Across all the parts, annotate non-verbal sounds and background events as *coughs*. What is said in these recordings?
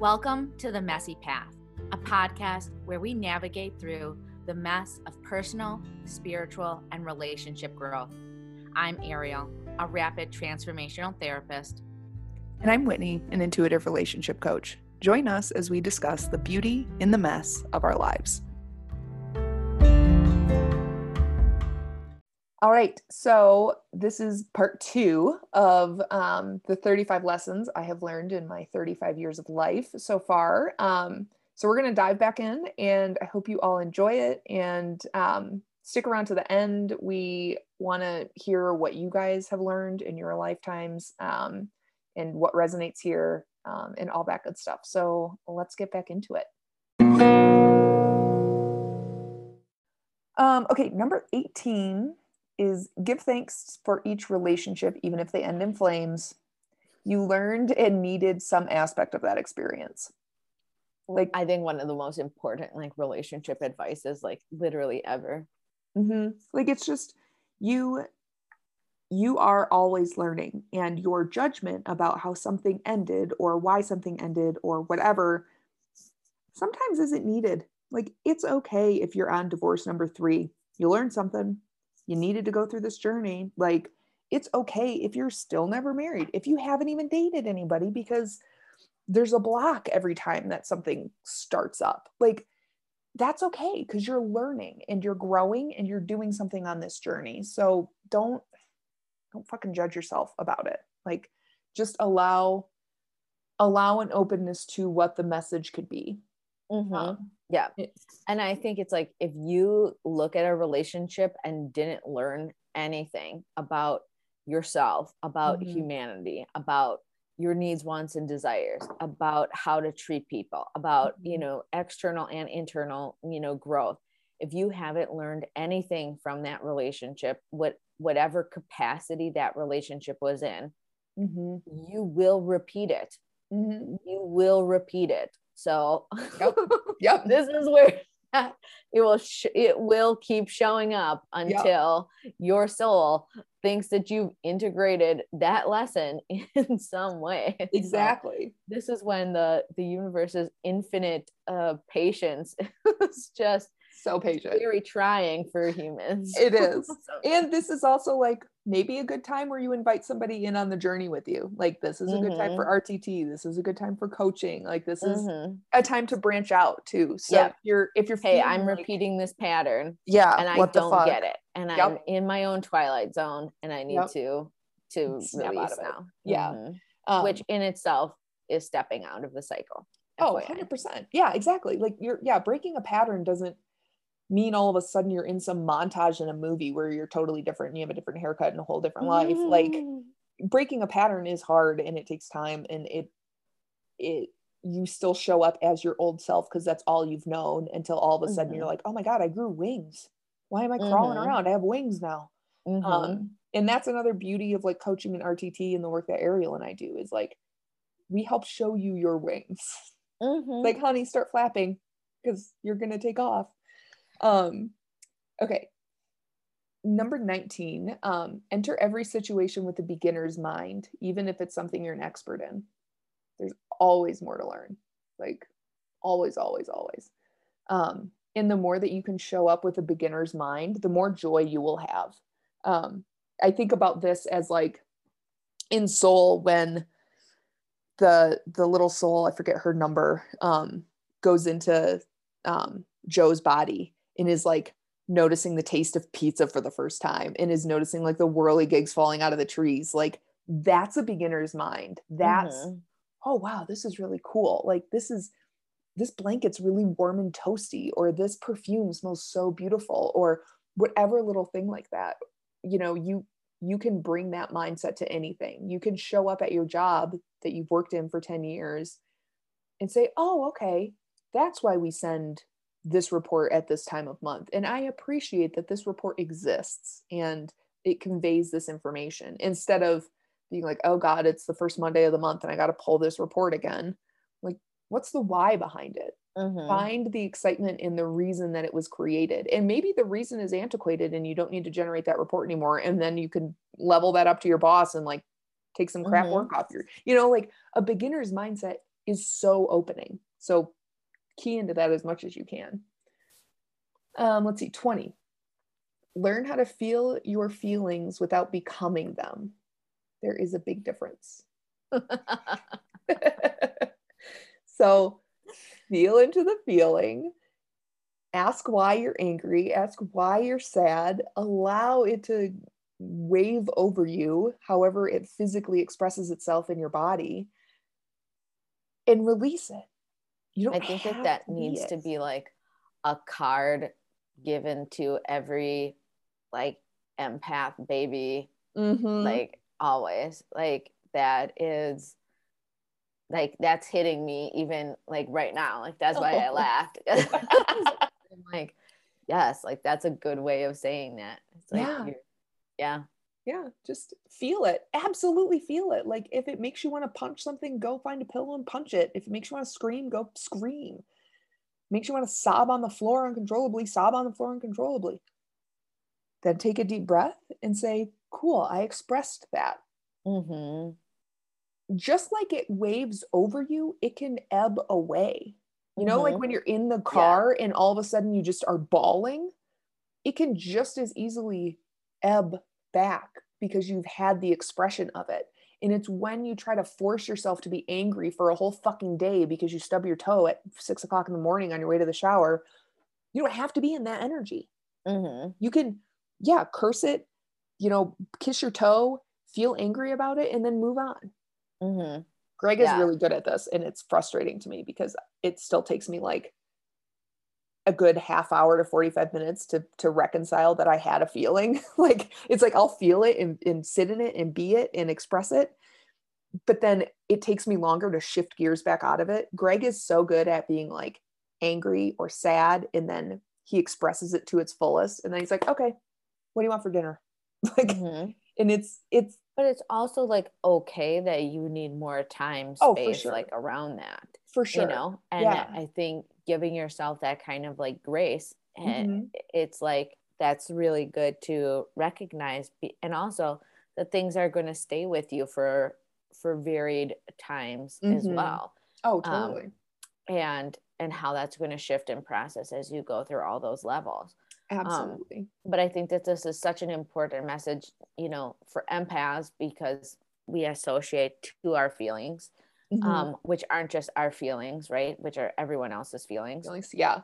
Welcome to The Messy Path, a podcast where we navigate through the mess of personal, spiritual, and relationship growth. I'm Ariel, a rapid transformational therapist. And I'm Whitney, an intuitive relationship coach. Join us as we discuss the beauty in the mess of our lives. All right, so this is part two of um, the 35 lessons I have learned in my 35 years of life so far. Um, so we're going to dive back in, and I hope you all enjoy it and um, stick around to the end. We want to hear what you guys have learned in your lifetimes um, and what resonates here um, and all that good stuff. So let's get back into it. Um, okay, number 18 is give thanks for each relationship, even if they end in flames. You learned and needed some aspect of that experience. Like I think one of the most important like relationship advice is like literally ever. Mm-hmm. Like it's just you you are always learning and your judgment about how something ended or why something ended or whatever sometimes isn't needed. Like it's okay if you're on divorce number 3. You learn something you needed to go through this journey like it's okay if you're still never married if you haven't even dated anybody because there's a block every time that something starts up. Like that's okay because you're learning and you're growing and you're doing something on this journey. So don't don't fucking judge yourself about it. Like just allow allow an openness to what the message could be. Mm-hmm. um, yeah. And I think it's like if you look at a relationship and didn't learn anything about yourself, about mm-hmm. humanity, about your needs, wants, and desires, about how to treat people, about, mm-hmm. you know, external and internal, you know, growth. If you haven't learned anything from that relationship, what whatever capacity that relationship was in, mm-hmm. you will repeat it. Mm-hmm. You will repeat it so yep, *laughs* yep. this is where *laughs* it will sh- it will keep showing up until yep. your soul thinks that you've integrated that lesson *laughs* in some way. Exactly. So this is when the the universe's infinite uh, patience is just so patient. Very trying for humans. It is. *laughs* And this is also like maybe a good time where you invite somebody in on the journey with you. Like this is a mm-hmm. good time for mm-hmm. RTT. This is a good time for coaching. Like this is mm-hmm. a time to branch out too. So yep. if you're if you're hey, I'm like, repeating this pattern. Yeah. And I don't get it. And yep. I'm in my own twilight zone and I need yep. to to Snap release now. Yeah. Mm-hmm. Um, Which in itself is stepping out of the cycle. Oh, 100%. Yeah, exactly. Like you're yeah, breaking a pattern doesn't mean all of a sudden you're in some montage in a movie where you're totally different and you have a different haircut and a whole different life mm. like breaking a pattern is hard and it takes time and it it you still show up as your old self because that's all you've known until all of a sudden mm-hmm. you're like oh my god i grew wings why am i crawling mm-hmm. around i have wings now mm-hmm. um, and that's another beauty of like coaching and rtt and the work that ariel and i do is like we help show you your wings mm-hmm. like honey start flapping because you're gonna take off um, okay. Number 19, um, enter every situation with a beginner's mind, even if it's something you're an expert in. There's always more to learn. Like, always, always, always. Um, and the more that you can show up with a beginner's mind, the more joy you will have. Um, I think about this as like in soul when the the little soul, I forget her number, um, goes into um, Joe's body and is like noticing the taste of pizza for the first time and is noticing like the whirligigs falling out of the trees like that's a beginner's mind. That's mm-hmm. oh wow this is really cool. Like this is this blanket's really warm and toasty or this perfume smells so beautiful or whatever little thing like that. You know you you can bring that mindset to anything. You can show up at your job that you've worked in for 10 years and say oh okay that's why we send this report at this time of month. And I appreciate that this report exists and it conveys this information instead of being like, oh God, it's the first Monday of the month and I got to pull this report again. Like, what's the why behind it? Mm-hmm. Find the excitement in the reason that it was created. And maybe the reason is antiquated and you don't need to generate that report anymore. And then you can level that up to your boss and like take some crap mm-hmm. work off your, you know, like a beginner's mindset is so opening. So key into that as much as you can. Um, let's see, 20. Learn how to feel your feelings without becoming them. There is a big difference. *laughs* so feel into the feeling. Ask why you're angry. Ask why you're sad. Allow it to wave over you, however it physically expresses itself in your body, and release it. You don't I think that that needs to be like a card given to every like empath baby, mm-hmm. like always. Like that is like that's hitting me even like right now. Like that's why I laughed. *laughs* *laughs* I'm like, yes, like that's a good way of saying that. It's like yeah. yeah. Yeah, just feel it. Absolutely feel it. Like if it makes you want to punch something, go find a pillow and punch it. If it makes you want to scream, go scream. Makes you want to sob on the floor uncontrollably, sob on the floor uncontrollably. Then take a deep breath and say, Cool, I expressed that. Mm-hmm. Just like it waves over you, it can ebb away. You know, mm-hmm. like when you're in the car yeah. and all of a sudden you just are bawling, it can just as easily ebb back because you've had the expression of it. And it's when you try to force yourself to be angry for a whole fucking day because you stub your toe at six o'clock in the morning on your way to the shower. You don't have to be in that energy. Mm-hmm. You can, yeah, curse it, you know, kiss your toe, feel angry about it, and then move on. Mm-hmm. Greg yeah. is really good at this, and it's frustrating to me because it still takes me like a good half hour to 45 minutes to to reconcile that I had a feeling. *laughs* like it's like I'll feel it and, and sit in it and be it and express it. But then it takes me longer to shift gears back out of it. Greg is so good at being like angry or sad and then he expresses it to its fullest. And then he's like, okay, what do you want for dinner? *laughs* like mm-hmm. and it's it's but it's also like okay that you need more time space oh, sure. like around that for sure you know and yeah. i think giving yourself that kind of like grace and mm-hmm. it's like that's really good to recognize and also that things are going to stay with you for for varied times mm-hmm. as well oh um, totally um, and and how that's going to shift and process as you go through all those levels Absolutely. Um, but I think that this is such an important message, you know, for empaths because we associate to our feelings, mm-hmm. um, which aren't just our feelings, right? Which are everyone else's feelings. feelings yeah.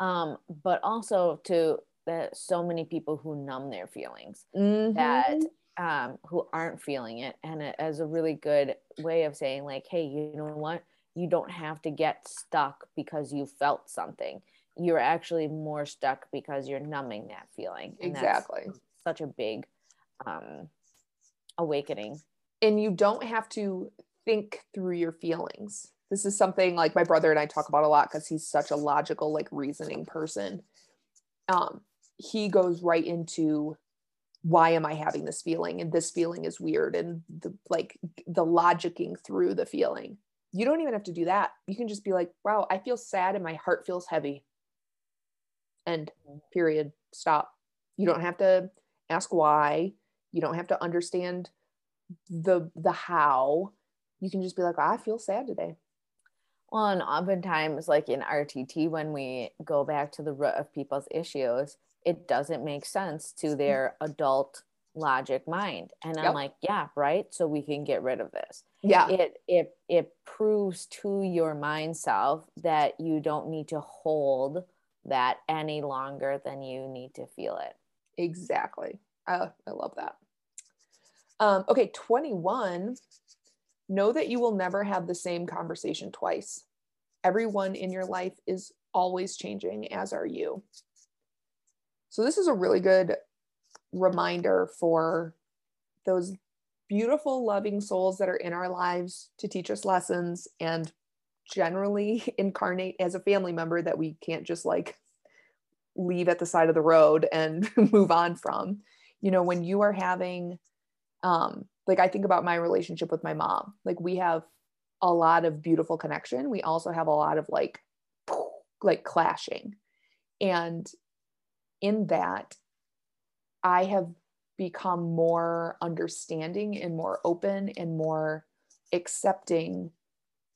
Um, but also to that so many people who numb their feelings mm-hmm. that um, who aren't feeling it, and it, as a really good way of saying like, hey, you know what? You don't have to get stuck because you felt something you're actually more stuck because you're numbing that feeling. And exactly. such a big um, awakening. And you don't have to think through your feelings. This is something like my brother and I talk about a lot because he's such a logical, like reasoning person. Um, he goes right into why am I having this feeling? And this feeling is weird. And the like the logicking through the feeling. You don't even have to do that. You can just be like, wow, I feel sad and my heart feels heavy end period stop you don't have to ask why you don't have to understand the the how you can just be like i feel sad today well and oftentimes like in rtt when we go back to the root of people's issues it doesn't make sense to their adult logic mind and i'm like yeah right so we can get rid of this yeah it it it proves to your mind self that you don't need to hold that any longer than you need to feel it. Exactly. I, I love that. Um, okay, 21. Know that you will never have the same conversation twice. Everyone in your life is always changing, as are you. So, this is a really good reminder for those beautiful, loving souls that are in our lives to teach us lessons and generally *laughs* incarnate as a family member that we can't just like leave at the side of the road and *laughs* move on from you know when you are having um like i think about my relationship with my mom like we have a lot of beautiful connection we also have a lot of like like clashing and in that i have become more understanding and more open and more accepting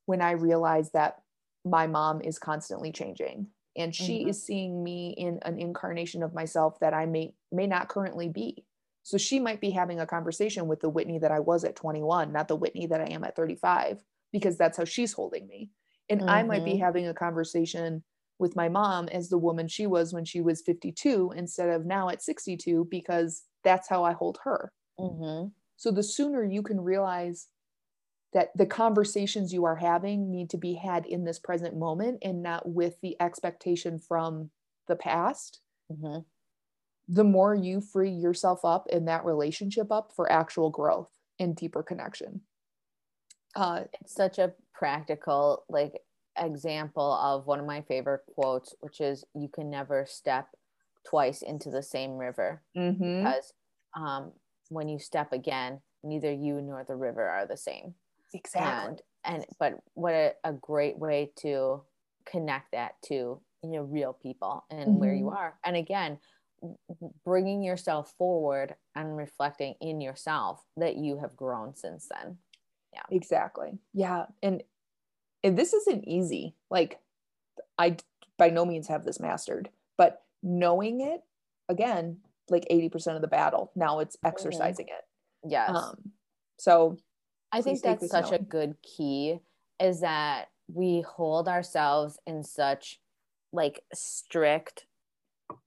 when I realize that my mom is constantly changing and she Mhm. is seeing me in an incarnation of myself that I may may not currently be. So she might be having a conversation with the Whitney that I was at 21, not the Whitney that I am at 35 because that's how she's holding me. And I might be Mhm. having a conversation with my mom as the woman she was when she was 52 instead of now at 62 because that's how I hold her. Mhm. So the sooner you can realize that the conversations you are having need to be had in this present moment and not with the expectation from the past, Mhm. The more you free yourself up in that relationship up for actual growth and deeper connection. Uh, it's such a practical like example of one of my favorite quotes which is you can never step twice into the same river mhm. because um, when you step again neither you nor the river are the same Exactly. and and but what a, a great way to connect that to you know real people and where you Mhm. are and again bringing yourself forward and reflecting in yourself that you have grown since then Yeah. Exactly. Yeah. And and this isn't easy. Like I by no means have this mastered, but knowing it again, like 80% of the battle. Now it's exercising it. yes Um so I think that's such a good key is that we hold ourselves in such like strict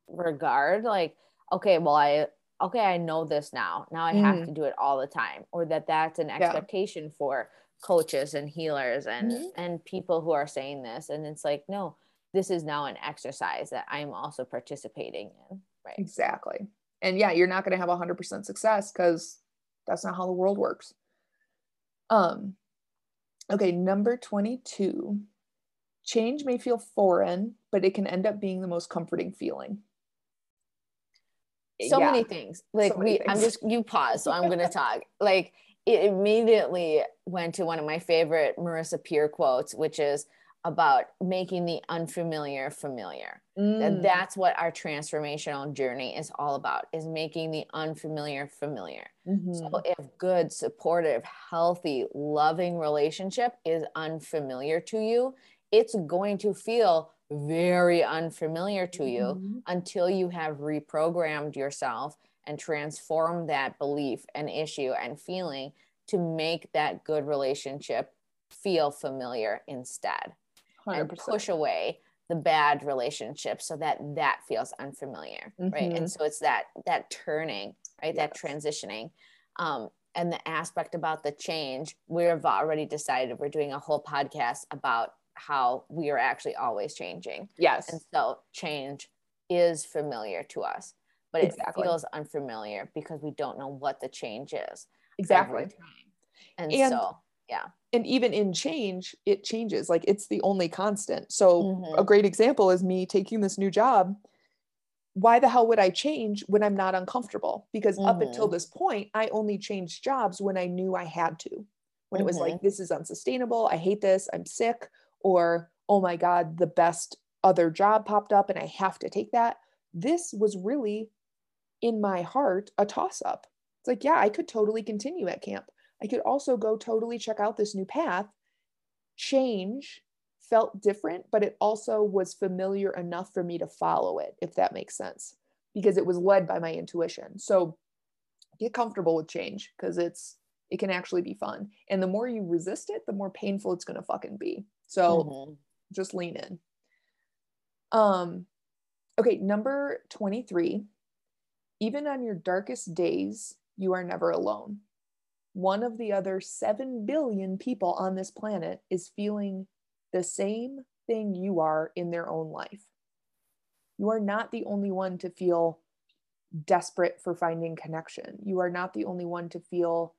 regard like okay well I okay I know this now now I have Mhm. to do it all the time or that that's an expectation for coaches and healers and Mhm. and people who are saying this and it's like no this is now an exercise that I'm also participating in right exactly. And yeah, you're not going to have 100% success cuz that's not how the world works. Um okay, number 22. Change may feel foreign, but it can end up being the most comforting feeling. So Yeah. many things like So many we i'm just you pause so i'm gonna *laughs* talk. Like it immediately went to one of my favorite Marisa Peer quotes which is about making the unfamiliar familiar. And Mm, that's what our transformational journey is all about is making the unfamiliar familiar. Mhm. so if good supportive healthy loving relationship is unfamiliar to you it's going to feel very unfamiliar to you Mhm. until you have reprogrammed yourself and transformed that belief and issue and feeling to make that good relationship feel familiar instead and 100%. push away the bad relationship so that that feels unfamiliar right Mhm. and so it's that that turning right that transitioning um and the aspect about the change we've already decided we're doing a whole podcast about how we are actually always changing. Yes. and so change is familiar to us, but it feels unfamiliar because we don't know what the change is. Exactly. And, And- so, yeah. and even in change it changes like it's the only constant. So a Mhm. great example is me taking this new job. Why the hell would i change when i'm not uncomfortable? Because up until this point i only changed jobs when i knew i had to. When it was like this is unsustainable. I hate this. I'm sick or oh my god the best other job popped up and i have to take that this was really in my heart a toss up it's like yeah i could totally continue at camp I could also go totally check out this new path. Change felt different, but it also was familiar enough for me to follow it, if that makes sense, because it was led by my intuition. So get comfortable with change because it's it can actually be fun. And the more you resist it, the more painful it's gonna fucking be. So Mhm. just lean in. Um okay, number 23. Even on your darkest days, you are never alone one of the other 7 billion people on this planet is feeling the same thing you are in their own life. You are not the only one to feel desperate for finding connection. You are not the only one to feel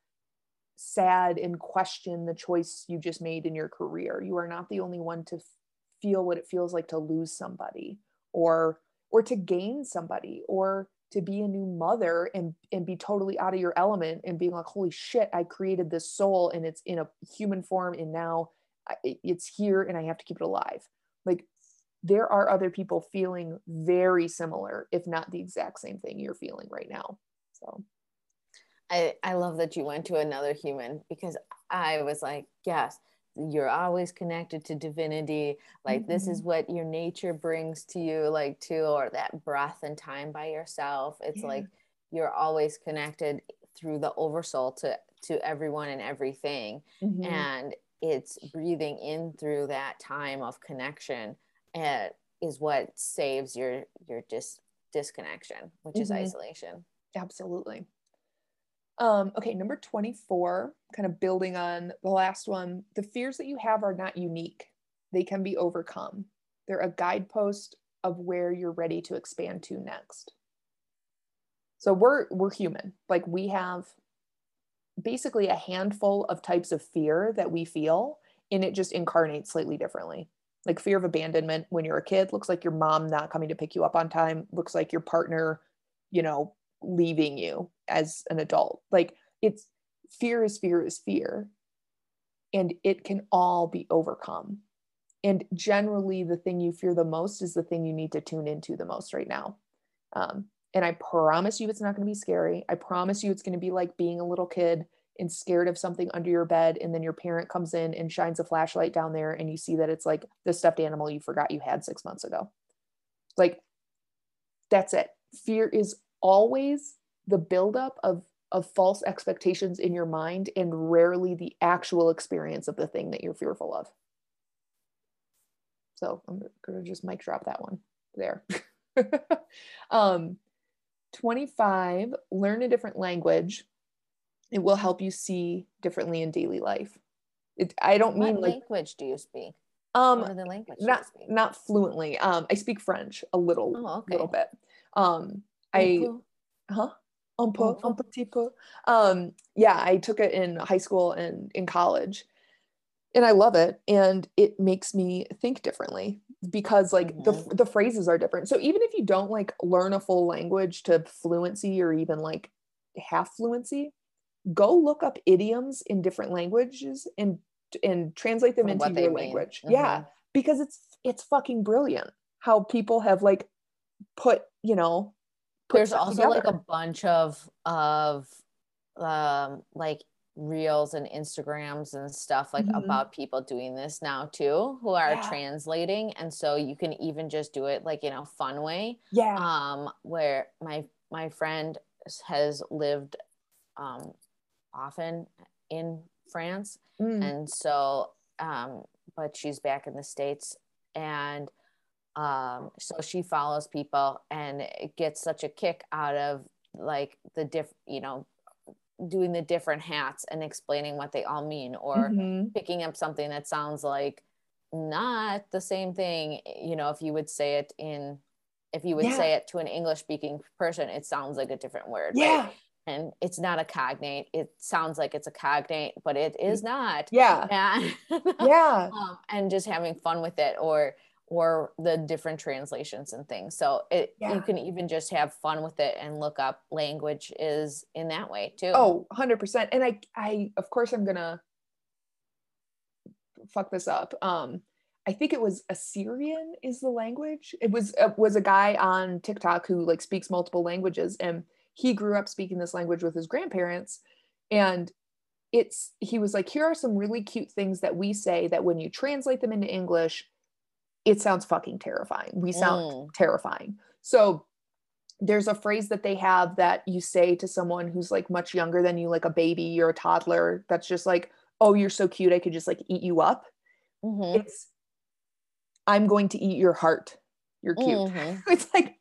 sad and question the choice you just made in your career. You are not the only one to feel what it feels like to lose somebody or or to gain somebody or to be a new mother and and be totally out of your element and being like holy shit i created this soul and it's in a human form and now it's here and i have to keep it alive. Like there are other people feeling very similar if not the exact same thing you're feeling right now. So I, I love that you went to another human because I was like, yes, you're always connected to divinity like mm-hmm. this is mm-hmm. what your nature brings to you like to or that breath and time by yourself it's yeah. like you're always connected through the oversoul to to everyone and everything mm-hmm. and it's breathing in through that time of connection and eh, is what saves your your dis disconnection which mm-hmm. is isolation absolutely um, okay, number 24, kind of building on the last one, the fears that you have are not unique. They can be overcome. They're a guidepost of where you're ready to expand to next. So we're we're human. Like we have basically a handful of types of fear that we feel and it just incarnates slightly differently. Like fear of abandonment when you're a kid looks like your mom not coming to pick you up on time, looks like your partner, you know, leaving you as an adult. Like it's fear is fear is fear. And it can all be overcome. And generally, the thing you fear the most is the thing you need to tune into the most right now. Um, and I promise you, it's not going to be scary. I promise you, it's going to be like being a little kid and scared of something under your bed. And then your parent comes in and shines a flashlight down there, and you see that it's like the stuffed animal you forgot you had six months ago. Like, that's it. Fear is always the buildup of of false expectations in your mind and rarely the actual experience of the thing that you're fearful of. So I'm gonna just mic drop that one there. *laughs* um, 25, learn a different language. It will help you see differently in daily life. It, I don't mean what like language do you speak? Um, what the language not not fluently. Um, I speak French a little, oh, okay. little bit. Um, I, huh? Un peu, un petit peu. Um, yeah, I took it in high school and in college, and I love it. And it makes me think differently because like mm-hmm. the the phrases are different. So even if you don't like learn a full language to fluency or even like half fluency, go look up idioms in different languages and and translate them into your language. Mm-hmm. Yeah, because it's it's fucking brilliant how people have like put you know there's also together. like a bunch of of um like reels and instagrams and stuff like mm-hmm. about people doing this now too who are yeah. translating and so you can even just do it like in a fun way yeah um where my my friend has lived um often in france mm. and so um but she's back in the states and um so she follows people and gets such a kick out of like the diff you know doing the different hats and explaining what they all mean or mm-hmm. picking up something that sounds like not the same thing. You know if you would say it in if you would yeah. say it to an english speaking person it sounds like a different word yeah. Right? and it's not a cognate. It sounds like it's a cognate but it is not. Yeah. And, *laughs* yeah. Um, and just having fun with it or or the different translations and things. So it yeah. you can even just have fun with it and look up language is in that way too. Oh, 100%. And I I of course I'm going to fuck this up. Um I think it was Assyrian is the language. It was uh, was a guy on TikTok who like speaks multiple languages and he grew up speaking this language with his grandparents and it's he was like here are some really cute things that we say that when you translate them into English it sounds fucking terrifying. We sound mm. terrifying. So there's a phrase that they have that you say to someone who's like much younger than you, like a baby or a toddler, that's just like, oh, you're so cute. I could just like eat you up. Mm-hmm. It's, I'm going to eat your heart. You're cute. Mm-hmm. *laughs* It's like,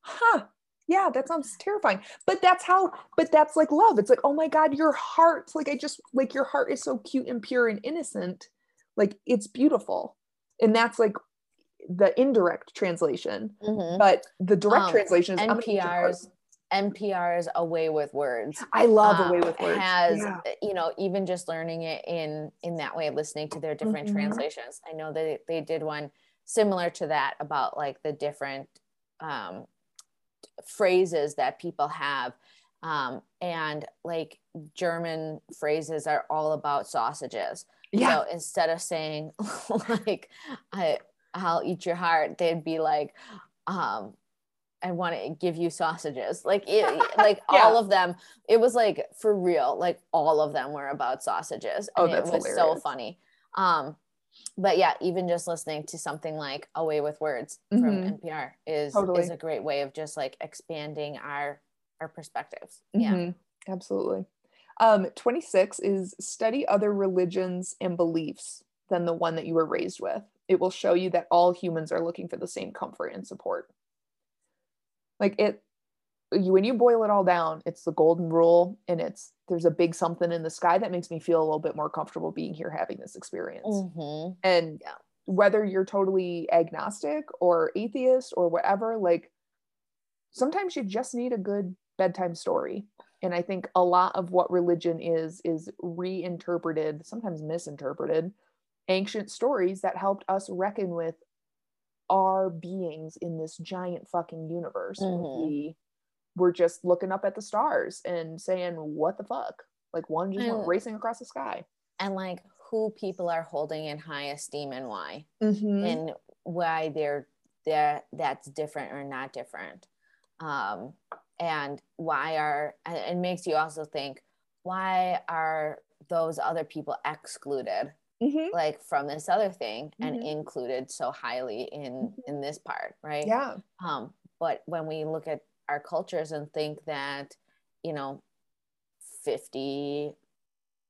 huh, yeah, that sounds terrifying. But that's how, but that's like love. It's like, oh my God, your heart. Like, I just, like, your heart is so cute and pure and innocent. Like, it's beautiful. And that's like the indirect translation, mm-hmm. but the direct um, translation is NPR's NPR's A Way with Words. I love um, A Way with Words. Has yeah. you know even just learning it in in that way, listening to their different mm-hmm. translations. I know that they did one similar to that about like the different um, phrases that people have. Um, and like German phrases are all about sausages. Yeah. So instead of saying *laughs* like I I'll eat your heart, they'd be like, um, I want to give you sausages. Like it, *laughs* like yeah. all of them. It was like for real. Like all of them were about sausages. Oh, and that's it was hilarious. so funny. Um, but yeah, even just listening to something like A Way with Words" from Mhm. NPR is Totally. is a great way of just like expanding our our perspectives. Yeah. Mhm. Absolutely. Um, 26 is study other religions and beliefs than the one that you were raised with. It will show you that all humans are looking for the same comfort and support. Like it, you, when you boil it all down, it's the golden rule, and it's there's a big something in the sky that makes me feel a little bit more comfortable being here having this experience. Mhm. And Yeah. whether you're totally agnostic or atheist or whatever, like sometimes you just need a good bedtime story. And I think a lot of what religion is, is reinterpreted, sometimes misinterpreted, ancient stories that helped us reckon with our beings in this giant fucking universe. Mhm. We were just looking up at the stars and saying, what the fuck? Like one just went racing across the sky. And like who people are holding in high esteem and why. Mm-hmm. and why they're they're that's different or not different um and why are and it makes you also think why are those other people excluded Mm-hmm. like from this other thing and Mhm. included so highly in in this part right Yeah. um but when we look at our cultures and think that you know 50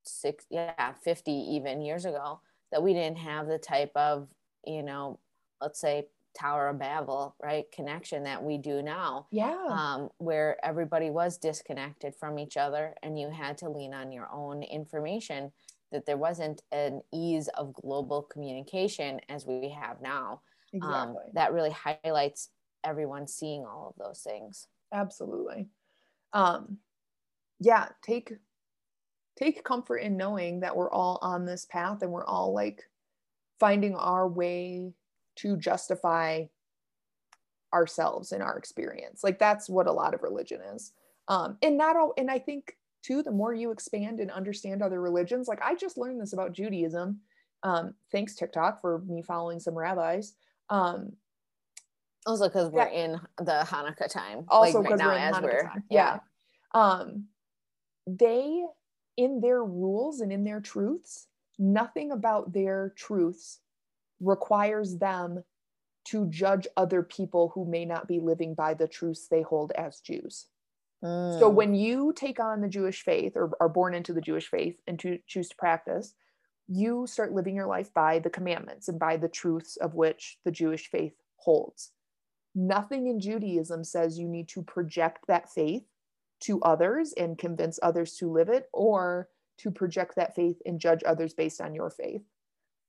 six yeah 50 even years ago that we didn't have the type of you know let's say tower of babel right connection that we do now Yeah. um, where everybody was disconnected from each other and you had to lean on your own information that there wasn't an ease of global communication as we have now um, exactly. that really highlights everyone seeing all of those things Absolutely. Um, yeah, take take comfort in knowing that we're all on this path and we're all like finding our way to justify ourselves and our experience. Like that's what a lot of religion is. Um, and not all and I think too, the more you expand and understand other religions, like I just learned this about Judaism. Um, thanks TikTok for me following some rabbis. Um, also because we're Yeah. in the hanukkah time also like right now we're as Hanukkah we're time. yeah. um they in their rules and in their truths nothing about their truths requires them to judge other people who may not be living by the truths they hold as Jews. So Mm. when you take on the Jewish faith or are born into the Jewish faith and to choose to practice, you start living your life by the commandments and by the truths of which the Jewish faith holds. Nothing in Judaism says you need to project that faith to others and convince others to live it or to project that faith and judge others based on your faith.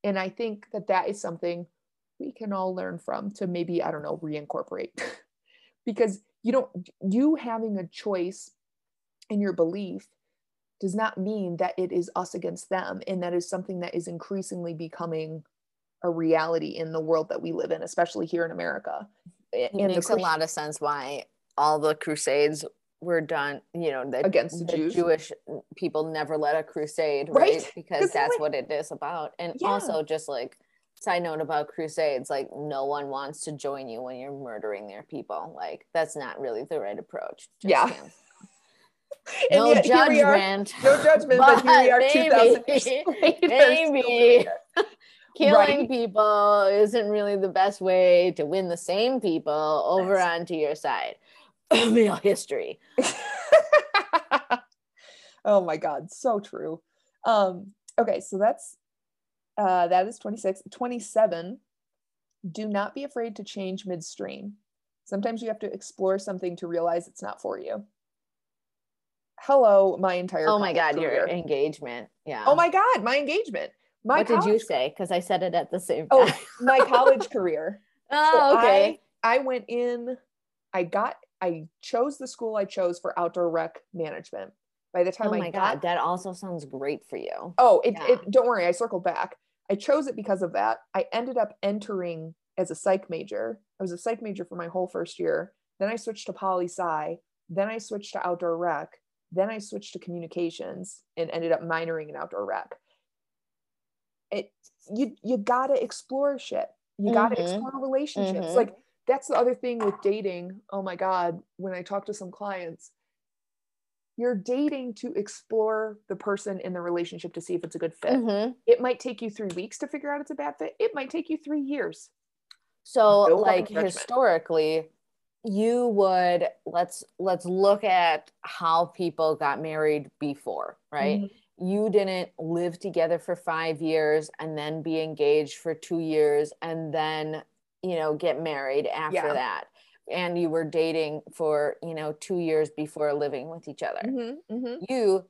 And I think that that is something we can all learn from to maybe, I don't know, reincorporate. *laughs* because you don't, you having a choice in your belief does not mean that it is us against them. And that is something that is increasingly becoming a reality in the world that we live in, especially here in America. It and the makes a lot of sense why all the crusades were done you know the, Against the Jews. jewish people never led a crusade right, Right? because that's like- what it is about and Yeah. also just like side note about crusades like no one wants to join you when you're murdering their people. Like that's not really the right approach. Just Yeah. *laughs* no yet we are, judgment. No judgment, but, here we are but 2000 maybe- *laughs* maybe. *laughs* killing Right. people isn't really the best way to win the same people over onto your side. Male history. oh my god so true. Um okay so that's uh that is 26 27 do not be afraid to change midstream sometimes you have to explore something to realize it's not for you hello my entire Oh my god, your engagement. Yeah. oh my god my engagement my what did you say? Because I said it at the same oh *laughs* my college career *laughs* oh, So okay. I, I went in, I got, I chose the school I chose for outdoor rec management. By the time oh I my got, god, that also sounds great for you. oh, it, Yeah. it, don't worry, I circled back. I chose it because of that. I ended up entering as a psych major. I was a psych major for my whole first year. Then I switched to poli sci. Then I switched to outdoor rec. Then I switched to communications and ended up minoring in outdoor rec. It you you gotta explore shit. You gotta Mhm. explore relationships. Mhm. Like that's the other thing with dating. Oh my god, when I talk to some clients, you're dating to explore the person in the relationship to see if it's a good fit. Mm-hmm. It might take you three weeks to figure out it's a bad fit. It might take you three years. So No like historically, you would let's let's look at how people got married before, right? Mhm. You didn't live together for 5 years and then be engaged for 2 years and then, you know, get married after Yeah. that. And you were dating for, you know, 2 years before living with each other Mhm, mhm. you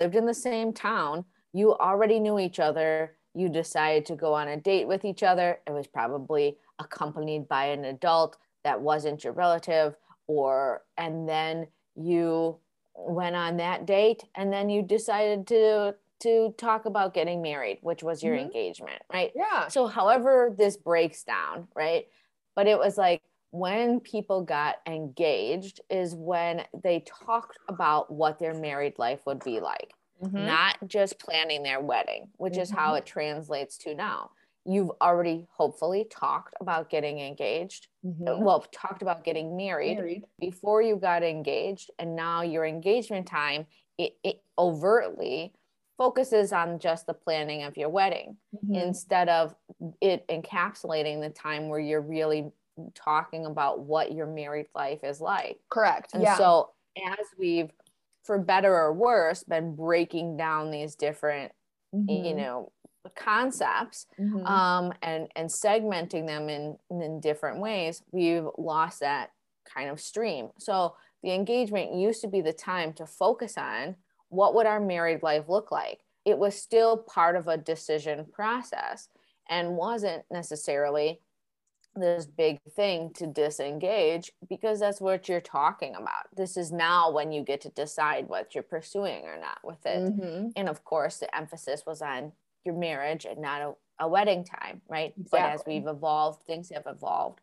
lived in the same town you already knew each other you decided to go on a date with each other it was probably accompanied by an adult that wasn't your relative or and then you went on that date and then you decided to to talk about getting married which was your Mhm. engagement right Yeah. so however this breaks down right but it was like when people got engaged is when they talked about what their married life would be like Mhm. not just planning their wedding which is how it translates to now you've already hopefully talked about getting engaged Mhm. well talked about getting married Married. before you got engaged and now your engagement time it, it overtly focuses on just the planning of your wedding Mhm. instead of it encapsulating the time where you're really talking about what your married life is like. Correct. And yeah. so as we've for better or worse been breaking down these different you Mhm. know concepts Mhm. um and and segmenting them in in different ways we've lost that kind of stream so the engagement used to be the time to focus on what would our married life look like it was still part of a decision process and wasn't necessarily this big thing to disengage because that's what you're talking about this is now when you get to decide what you're pursuing or not with it Mhm. and of course the emphasis was on your marriage and not a, a wedding time right but as we've evolved things have evolved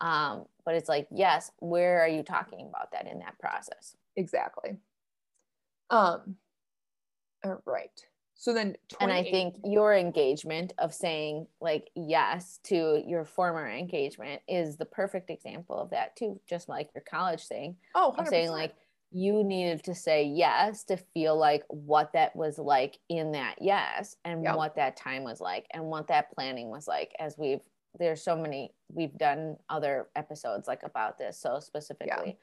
um, but it's like yes where are you talking about that in that process Exactly. Um. All right. So then, and i think your engagement of saying like yes to your former engagement is the perfect example of that too just like your college thing. Oh, of saying 100%. like you needed to say yes to feel like what that was like in that yes and Yeah. what that time was like and what that planning was like as we've there's so many we've done other episodes like about this so specifically.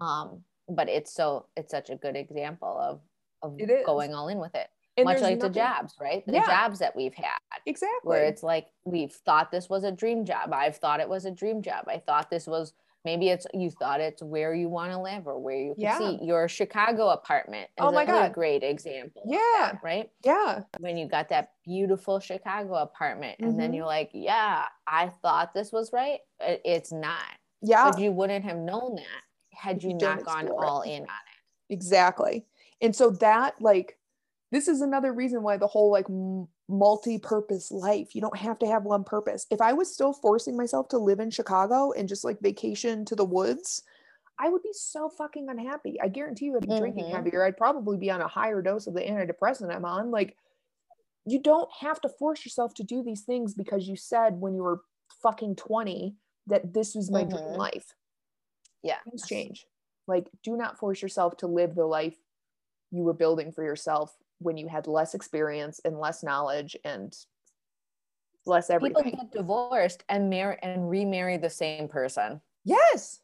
Um but it's so it's such a good example of of going all in with it And much like the nothing- jobs right the Yeah. jobs that we've had Exactly. where it's like we've thought this was a dream job. I've thought it was a dream job. I thought this was maybe it's you thought it's where you want to live or where you can Yeah. see your Chicago apartment is Oh my God. great example. Yeah. that, right. yeah. When you got that beautiful Chicago apartment and then Mhm. you're like, yeah, I thought this was right. It's not. Yeah. But you wouldn't have known that had you, you don't gone it. all in on it. exactly and so that like this is another reason why the whole like m- multi-purpose life you don't have to have one purpose if i was still forcing myself to live in chicago and just like vacation to the woods i would be so fucking unhappy i guarantee you i'd be drinking Mhm. heavier i'd probably be on a higher dose of the antidepressant i'm on like you don't have to force yourself to do these things because you said when you were fucking 20 that this was my dream Mhm. life Yeah. things change. Like, do not force yourself to live the life you were building for yourself when you had less experience and less knowledge and less everything. People get divorced and marry and remarry the same person. yes.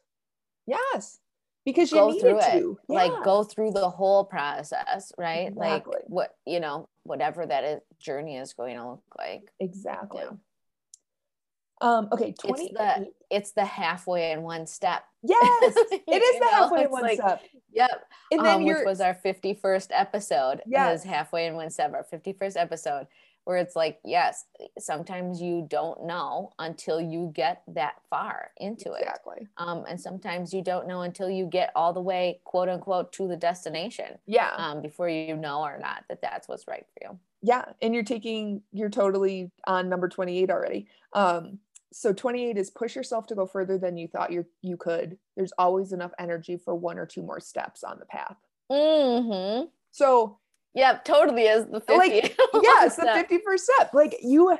Yes. Because you go needed through it to. like go through the whole process right Exactly. like what you know whatever that is, journey is going to look like Exactly. Yeah. Um, okay, 20. it's the it's the halfway in one step Yes, *laughs* it is the know, halfway in one like- step. yep And then um, which you're was our 51st episode yes Yes. halfway in one step our 51st episode where it's like yes sometimes you don't know until you get that far into it exactly. um, and sometimes you don't know until you get all the way quote unquote to the destination Yeah. um, before you know or not that that's what's right for you. yeah and you're taking you're totally on number 28 already um so 28 is push yourself to go further than you thought you you could there's always enough energy for one or two more steps on the path Mm-hmm. so yeah, totally is the 50. Like, *laughs* yes the step. 51st step like you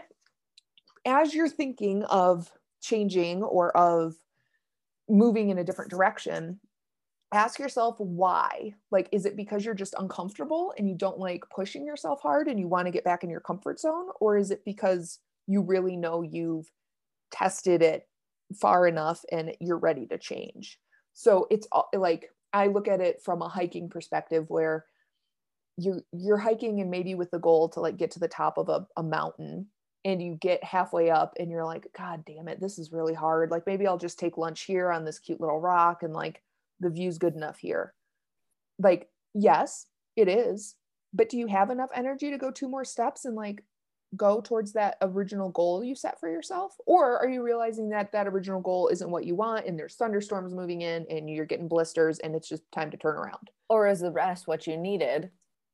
as you're thinking of changing or of moving in a different direction ask yourself why. Like, is it because you're just uncomfortable and you don't like pushing yourself hard and you want to get back in your comfort zone? Or is it because you really know you've tested it far enough and you're ready to change? So it's like, I look at it from a hiking perspective where you you're hiking and maybe with the goal to like get to the top of a, a mountain and you get halfway up and you're like god damn it this is really hard. Like maybe i'll just take lunch here on this cute little rock and like the view's good enough here. Like yes it is. But do you have enough energy to go two more steps and like go towards that original goal you set for yourself or are you realizing that that original goal isn't what you want and there's thunderstorms moving in and you're getting blisters and it's just time to turn around or is the rest what you needed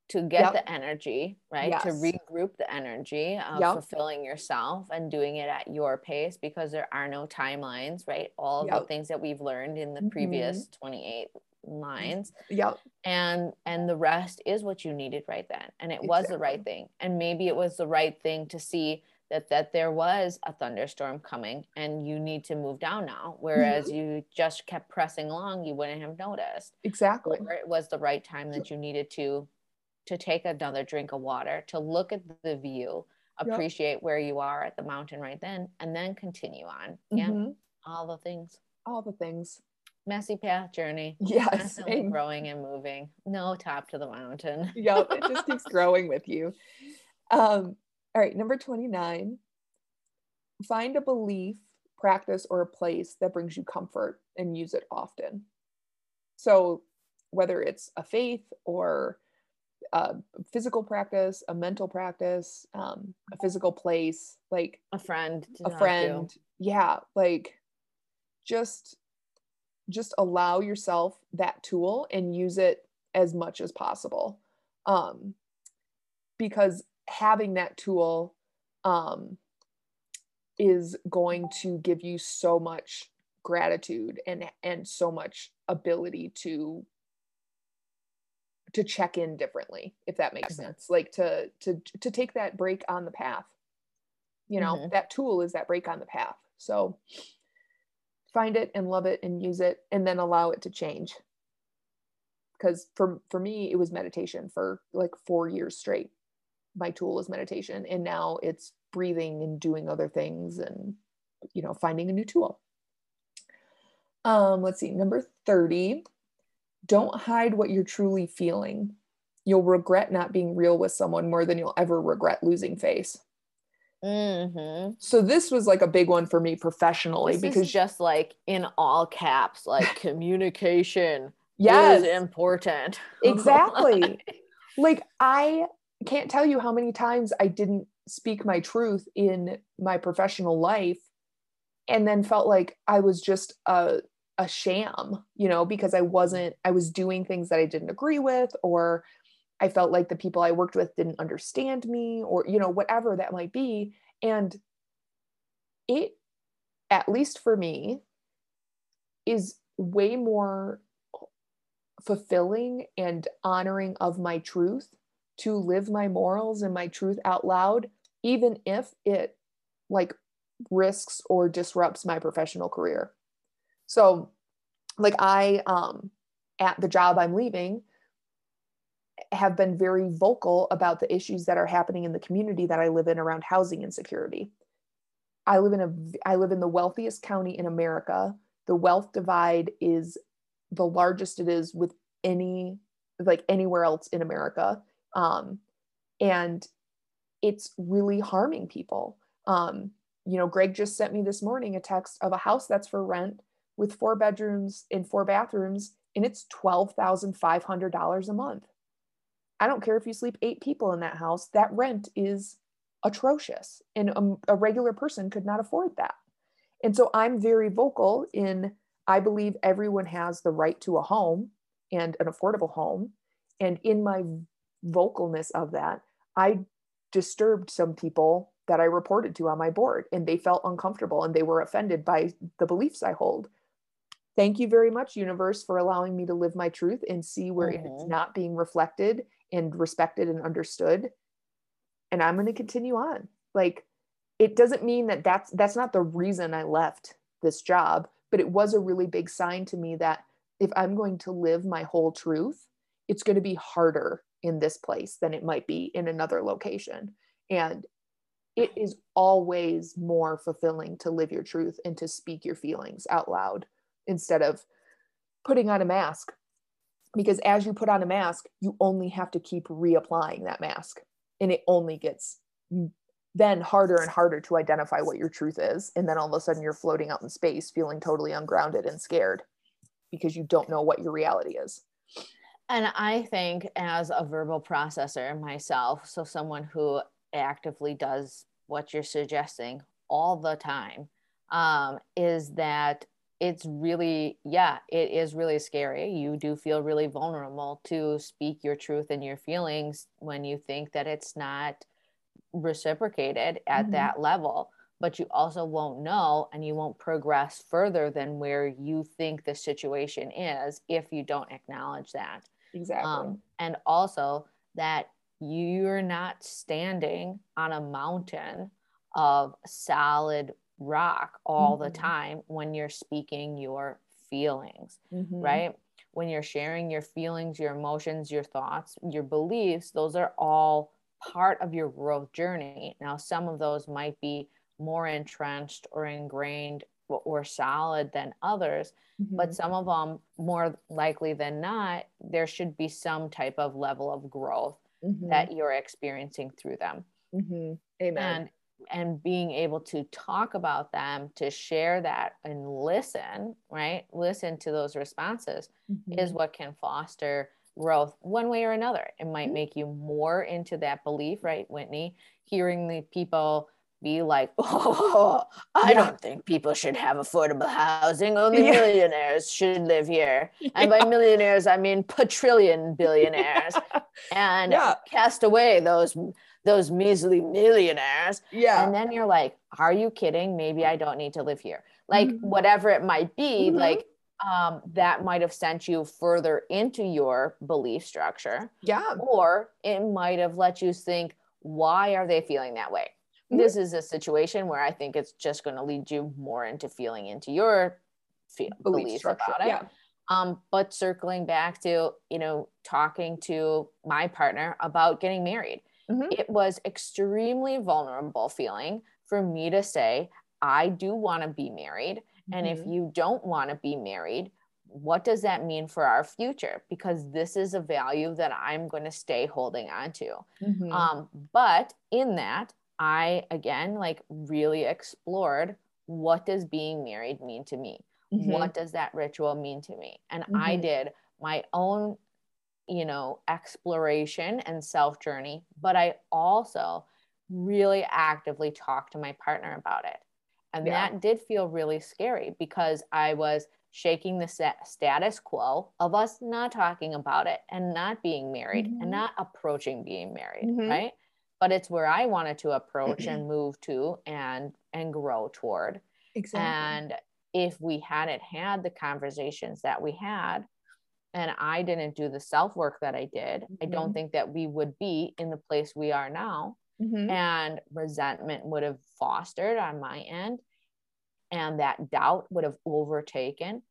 to get yep. the energy, right? Yes. To regroup the energy of yep. fulfilling yourself and doing it at your pace because there are no timelines, right? All yep. the things that we've learned in the mm-hmm. previous 28 lines. Yep. And and the rest is what you needed right then. And it exactly. was the right thing. And maybe it was the right thing to see that that there was a thunderstorm coming and you need to move down now whereas mm-hmm. you just kept pressing along you wouldn't have noticed exactly or it was the right time that you needed to to take another drink of water, to look at the view, appreciate yep. where you are at the mountain right then, and then continue on. Yeah. Mm-hmm. All the things. All the things. Messy path journey. Yes. growing and moving. No top to the mountain. *laughs* yep. It just keeps *laughs* growing with you. Um, all right. Number 29. Find a belief, practice, or a place that brings you comfort and use it often. So whether it's a faith or a physical practice, a mental practice, um, a physical place, like a friend, a friend. Yeah, like just just allow yourself that tool and use it as much as possible. Um, because having that tool um, is going to give you so much gratitude and and so much ability to to check in differently if that makes mm-hmm. sense like to to to take that break on the path you know mm-hmm. that tool is that break on the path so find it and love it and use it and then allow it to change because for for me it was meditation for like 4 years straight my tool is meditation and now it's breathing and doing other things and you know finding a new tool um let's see number 30 don't hide what you're truly feeling. You'll regret not being real with someone more than you'll ever regret losing face. Mm-hmm. So this was like a big one for me professionally this because just like in all caps, like communication yes. is important. *laughs* Exactly. like I can't tell you how many times I didn't speak my truth in my professional life and then felt like I was just a a sham, you know, because I wasn't, I was doing things that I didn't agree with, or I felt like the people I worked with didn't understand me, or, you know, whatever that might be. And it, at least for me, is way more fulfilling and honoring of my truth to live my morals and my truth out loud, even if it like risks or disrupts my professional career. So, like, I, um, at the job I'm leaving, have been very vocal about the issues that are happening in the community that I live in around housing insecurity. I live in a I live in the wealthiest county in America. The wealth divide is the largest it is with any like anywhere else in America. Um, and it's really harming people. Um, you know, Greg just sent me this morning a text of a house that's for rent with four bedrooms and four bathrooms, and it's $12,500 a month. I don't care if you sleep eight people in that house, that rent is atrocious, and a, a regular person could not afford that. And so I'm very vocal in I believe everyone has the right to a home and an affordable home. And in my vocalness of that, I disturbed some people that I reported to on my board, and they felt uncomfortable and they were offended by the beliefs I hold thank you very much universe for allowing me to live my truth and see where mm-hmm. it's not being reflected and respected and understood and i'm going to continue on like it doesn't mean that that's that's not the reason i left this job but it was a really big sign to me that if I'm going to live my whole truth, it's going to be harder in this place than it might be in another location. And it is always more fulfilling to live your truth and to speak your feelings out loud instead of putting on a mask. Because as you put on a mask, you only have to keep reapplying that mask. And it only gets then harder and harder to identify what your truth is. And then all of a sudden you're floating out in space feeling totally ungrounded and scared because you don't know what your reality is. And I think, as a verbal processor myself, so someone who actively does what you're suggesting all the time, um, is that it's really, yeah, it is really scary. You do feel really vulnerable to speak your truth and your feelings when you think that it's not reciprocated at mm-hmm. that level but you also won't know and you won't progress further than where you think the situation is if you don't acknowledge that exactly um, and also that you're not standing on a mountain of solid rock all mm-hmm. the time when you're speaking your feelings mm-hmm. right when you're sharing your feelings your emotions your thoughts your beliefs those are all part of your growth journey. Now, some of those might be more entrenched or ingrained or solid than others, mm-hmm. but some of them, more likely than not, there should be some type of level of growth mm-hmm. that you're experiencing through them. Mm-hmm. Amen. And and being able to talk about them, to share that and listen, right? Listen to those responses is mm-hmm. what can foster growth one way or another. It might mm-hmm. make you more into that belief, right, Whitney? Hearing the people be like, *laughs* oh, I yeah. don't think people should have affordable housing. Only yeah. millionaires should live here. *laughs* Yeah. And by millionaires, I mean quadrillion billionaires. *laughs* and cast away those those measly millionaires. Yeah. And then you're like, are you kidding? Maybe I don't need to live here. Like mm-hmm. whatever it might be, mm-hmm. like um, that might have sent you further into your belief structure. Yeah. Or it might have let you think, why are they feeling that way? Mm-hmm. This is a situation where I think it's just going to lead you more into feeling into your feel, belief beliefs structure. about it. Yeah. Um, but circling back to, you know, talking to my partner about getting married, mm-hmm. it was extremely vulnerable feeling for me to say, I do want to be married. And mm-hmm. if you don't want to be married, what does that mean for our future? Because this is a value that I'm going to stay holding on to. Mm-hmm. Um, but in that, I again like really explored what does being married mean to me? Mm-hmm. What does that ritual mean to me? And I mm-hmm. did my own, you know, exploration and self journey, but I also really actively talked to my partner about it. And yeah. that did feel really scary because I was shaking the status quo of us not talking about it and not being married mm-hmm. and not approaching being married, mm-hmm. right? But it's where I wanted to approach and *clears throat* move to and and grow toward. Exactly. And if we hadn't had the conversations that we had and I didn't do the self work that I did, mm-hmm. I don't mm-hmm. think that we would be in the place we are now mm-hmm. and resentment would have fostered on my end and that doubt would have overtaken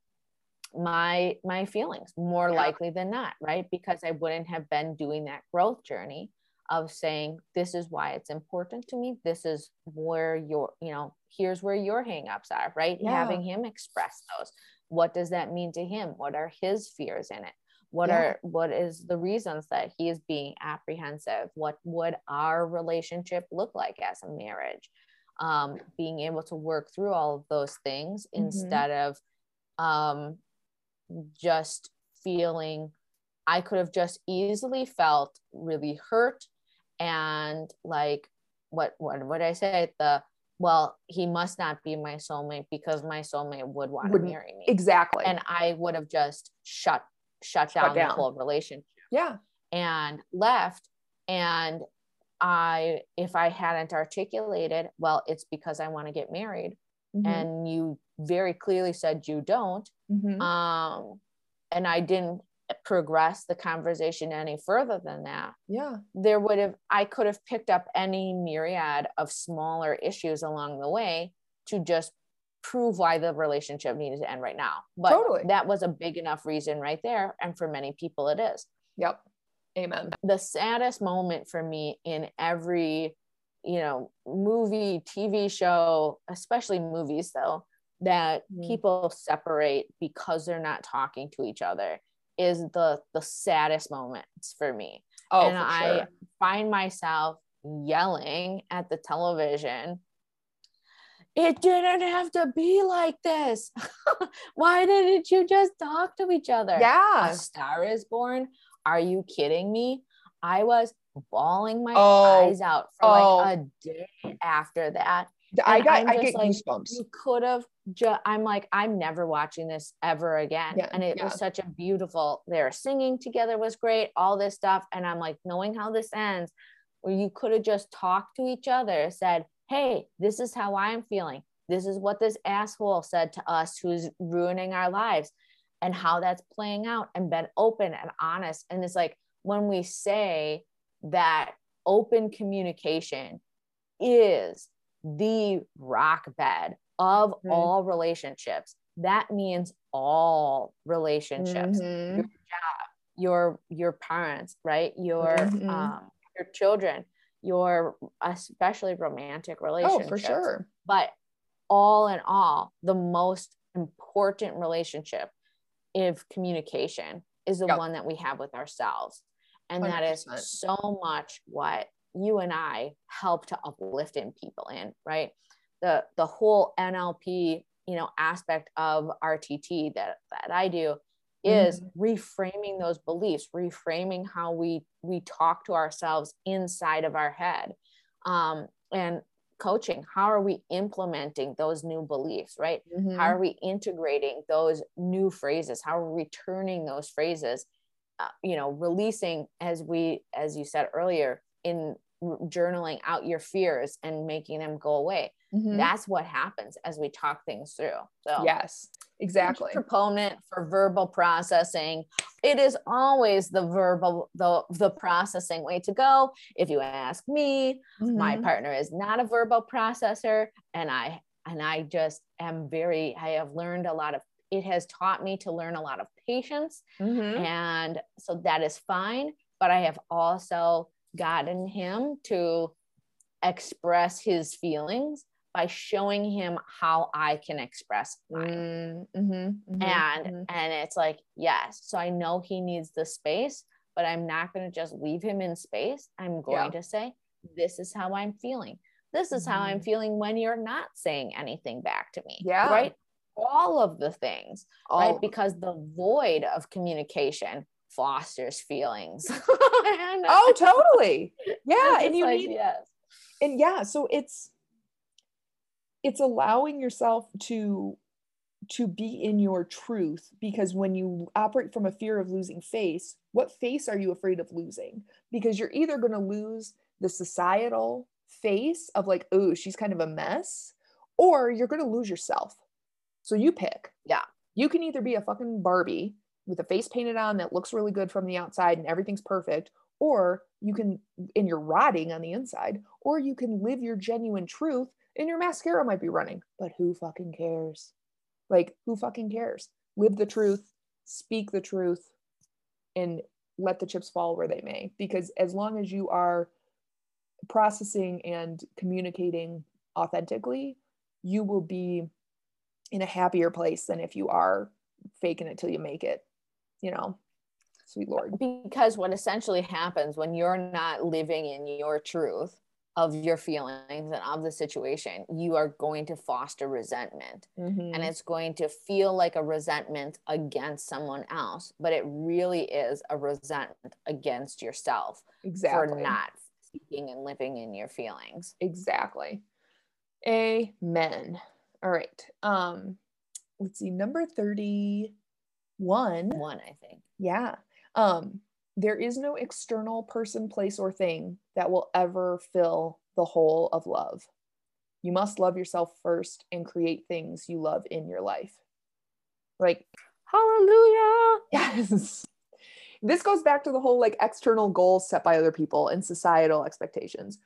my my feelings more yeah. likely than not right because i wouldn't have been doing that growth journey of saying this is why it's important to me this is where your you know here's where your hangups are right yeah. having him express those what does that mean to him? What are his fears in it? What yeah. are what is the reasons that he is being apprehensive? What would our relationship look like as a marriage? Um, being able to work through all of those things mm-hmm. instead of um, just feeling i could have just easily felt really hurt and like what what would i say? The well he must not be my soulmate because my soulmate would want to marry me exactly and i would have just shut shut, shut down, down the whole relationship. Yeah. And left. And I, if I hadn't articulated, well, it's because I want to get married. Mm-hmm. And you very clearly said you don't. Mm-hmm. Um, and I didn't progress the conversation any further than that. Yeah. There would have, I could have picked up any myriad of smaller issues along the way to just prove why the relationship needed to end right now. But Totally. that was a big enough reason right there. And for many people, it is. Yep. Amen. The saddest moment for me in every, you know, movie, TV show, especially movies though, that Mhm. people separate because they're not talking to each other is the the saddest moments for me Oh, and I sure. find myself yelling at the television. It didn't have to be like this. *laughs* Why didn't you just talk to each other? Yeah. A Star is Born. Are you kidding me? I was bawling my Oh. eyes out for Oh. like a day after that. I got just get like, goosebumps. You could have just, I'm like, I'm never watching this ever again. Yeah, and it yeah. was such a beautiful, their singing together was great, all this stuff. And I'm like, knowing how this ends, where you could have just talked to each other, said, Hey, this is how I'm feeling. This is what this asshole said to us who's ruining our lives and how that's playing out and been open and honest. And it's like when we say that open communication is the rock bed of Mhm. all relationships, that means all relationships Mhm. your job your your parents right your Mhm. um your children your especially romantic relationships Oh, for sure. but all in all the most important relationship if communication is the Yep. one that we have with ourselves and that is 100%. so much what you and i help to uplift in people in right? The the whole nlp you know aspect of rtt that that i do is reframing those beliefs reframing how we we talk to ourselves inside of our head um, and coaching. How are we implementing those new beliefs right? Mhm. how are we integrating those new phrases? How are we turning those phrases uh, you know releasing as we as you said earlier in journaling out your fears and making them go away Mhm. that's what happens as we talk things through so yes, exactly. proponent for verbal processing it is always the verbal the the processing way to go if you ask me my Mhm. partner is not a verbal processor and i and i just am very i have learned a lot of it has taught me to learn a lot of patience Mhm. and so that is fine but i have also gotten him to express his feelings by showing him how i can express mine Mm, mhm, mhm, and mhm. and it's like yes so i know he needs the space but i'm not going to just leave him in space i'm going to say this is how i'm feeling this is how i'm Mhm. feeling when you're not saying anything back to me Yeah. right all of the things All right because the void of communication fosters feelings. *laughs* Oh totally. *laughs* Yeah and you like, need yes. and yeah so it's it's allowing yourself to to be in your truth because when you operate from a fear of losing face what face are you afraid of losing? Because you're either going to lose the societal face of like oh she's kind of a mess or you're going to lose yourself. So you pick. Yeah. you can either be a fucking barbie with a face painted on that looks really good from the outside and everything's perfect or you can and you're rotting on the inside or you can live your genuine truth and your mascara might be running. But who fucking cares? Like who fucking cares? Live the truth speak the truth and let the chips fall where they may. Because as long as you are processing and communicating authentically you will be in a happier place than if you are faking it till you make it you know sweet lord. Because what essentially happens when you're not living in your truth of your feelings and of the situation you are going to foster resentment. Mhm. and it's going to feel like a resentment against someone else but it really is a resentment against yourself exactly. for not speaking and living in your feelings. Exactly. Amen. All right. Um let's see number 31 one. One, i think. Yeah. Um there is no external person place or thing that will ever fill the hole of love. You must love yourself first and create things you love in your life. Like hallelujah. Yes. This goes back to the whole like external goals set by other people and societal expectations.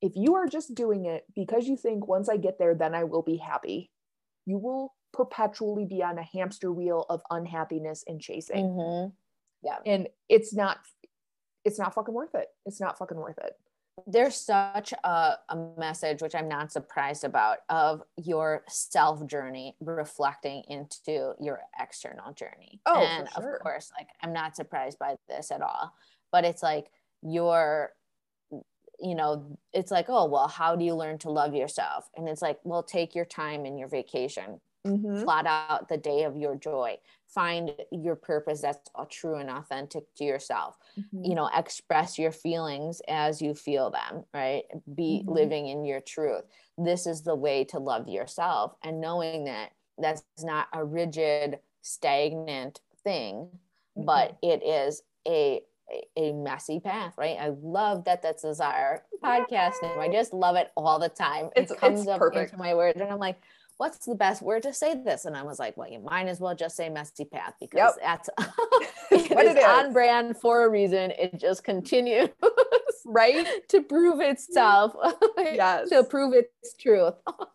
If you are just doing it because you think once I get there, then I will be happy, you will perpetually be on a hamster wheel of unhappiness and chasing. Mhm. Yeah. And it's not it's not fucking worth it. It's not fucking worth it. there's such a, a message which i'm not surprised about of your self journey reflecting into your external journey Oh, and sure. of course like i'm not surprised by this at all but it's like your you know it's like oh well how do you learn to love yourself and it's like well take your time in your vacation Mhm. plot out the day of your joy. Find your purpose that's all true and authentic to yourself. Mhm. you know express your feelings as you feel them right? Be Mhm. living in your truth. This is the way to love yourself and knowing that that's not a rigid stagnant thing but it is a a- messy path right? I love that that's our podcast name. I just love it all the time. It's- it comes up perfect. into my words, and i'm like what's the best word to say this and i was like well you might as well just say messy path because that's *laughs* *laughs* It's what it's it is. on brand for a reason it just continues *laughs* right? to prove itself Yes. to prove its truth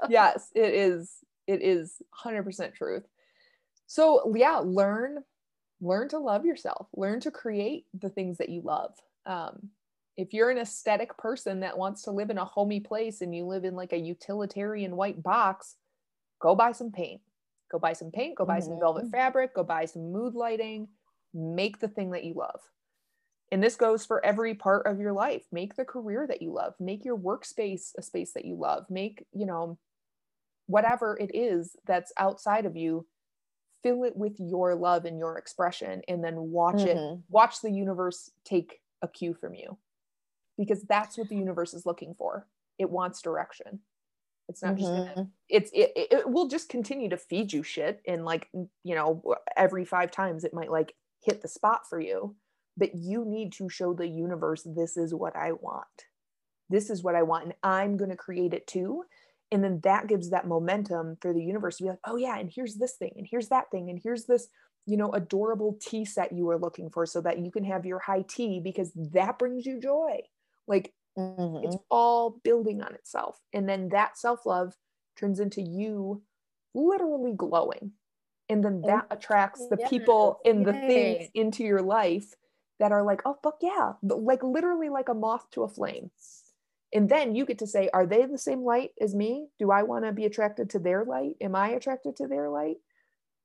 yes, it is. It is 100% truth. So, yeah, learn learn to love yourself. Learn to create the things that you love. Um, if you're an aesthetic person that wants to live in a homey place and you live in like a utilitarian white box, go buy some paint. Go buy some paint, go buy some velvet Mhm. fabric, go buy some mood lighting, make the thing that you love. And this goes for every part of your life. Make the career that you love, make your workspace a space that you love, make, you know, whatever it is that's outside of you, fill it with your love and your expression, and then watch it, Mhm. watch the universe take a cue from you. Because that's what the universe is looking for. It wants direction. It's not just gonna Mhm. it's it, it it will just continue to feed you shit and like you know every five times it might like hit the spot for you but you need to show the universe this is what i want. This is what i want and i'm going to create it too. And then that gives that momentum for the universe to be like oh yeah and here's this thing and here's that thing and here's this you know adorable tea set you were looking for so that you can have your high tea because that brings you joy. Like Mhm. it's all building on itself. And then that self-love turns into you literally glowing. And then that attracts the people Yes, and the things into your life that are like oh fuck yeah. But, like literally like a moth to a flame. And then you get to say are they the same light as me? Do i want to be attracted to their light? Am i attracted to their light?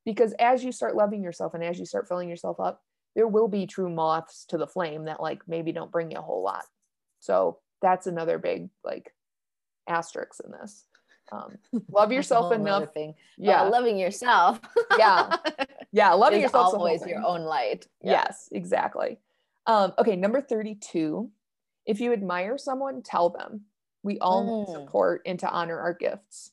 Because as you start loving yourself and as you start filling yourself up there will be true moths to the flame that like maybe don't bring you a whole lot so that's another big like asterisk in this. Um, *laughs* love yourself enough. thing. Yeah. Well, loving yourself. *laughs* Yeah. yeah loving is yourself always your own light. Yeah. yes exactly. Um, okay number 32 if you admire someone tell them. We all need Mm. support and to honor our gifts.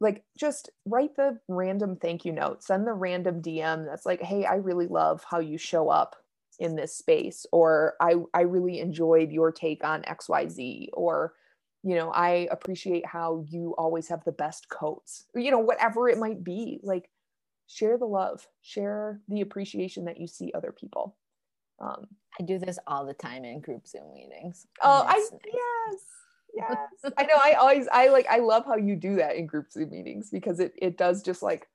Like just write the random thank you note. Send the random dm that's like hey i really love how you show up in this space or i i really enjoyed your take on xyz or you know i appreciate how you always have the best coats you know whatever it might be like share the love share the appreciation that you see other people. Um i do this all the time in group zoom meetings. Oh i nice. yes yes. *laughs* I know i always i like i love how you do that in group zoom meetings because it it does just like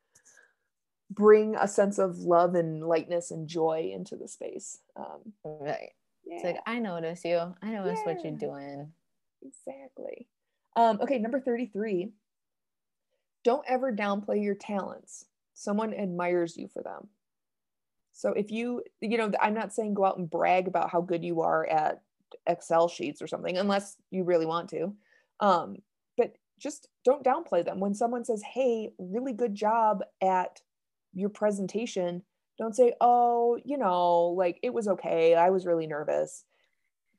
bring a sense of love and lightness and joy into the space um right. Yeah, it's like i notice you. I notice what you're doing. Exactly. Um okay number 33 don't ever downplay your talents. Someone admires you for them. So if you you know i'm not saying go out and brag about how good you are at excel sheets or something unless you really want to. Um but just don't downplay them. When someone says hey really good job at your presentation don't say oh you know like it was okay. I was really nervous.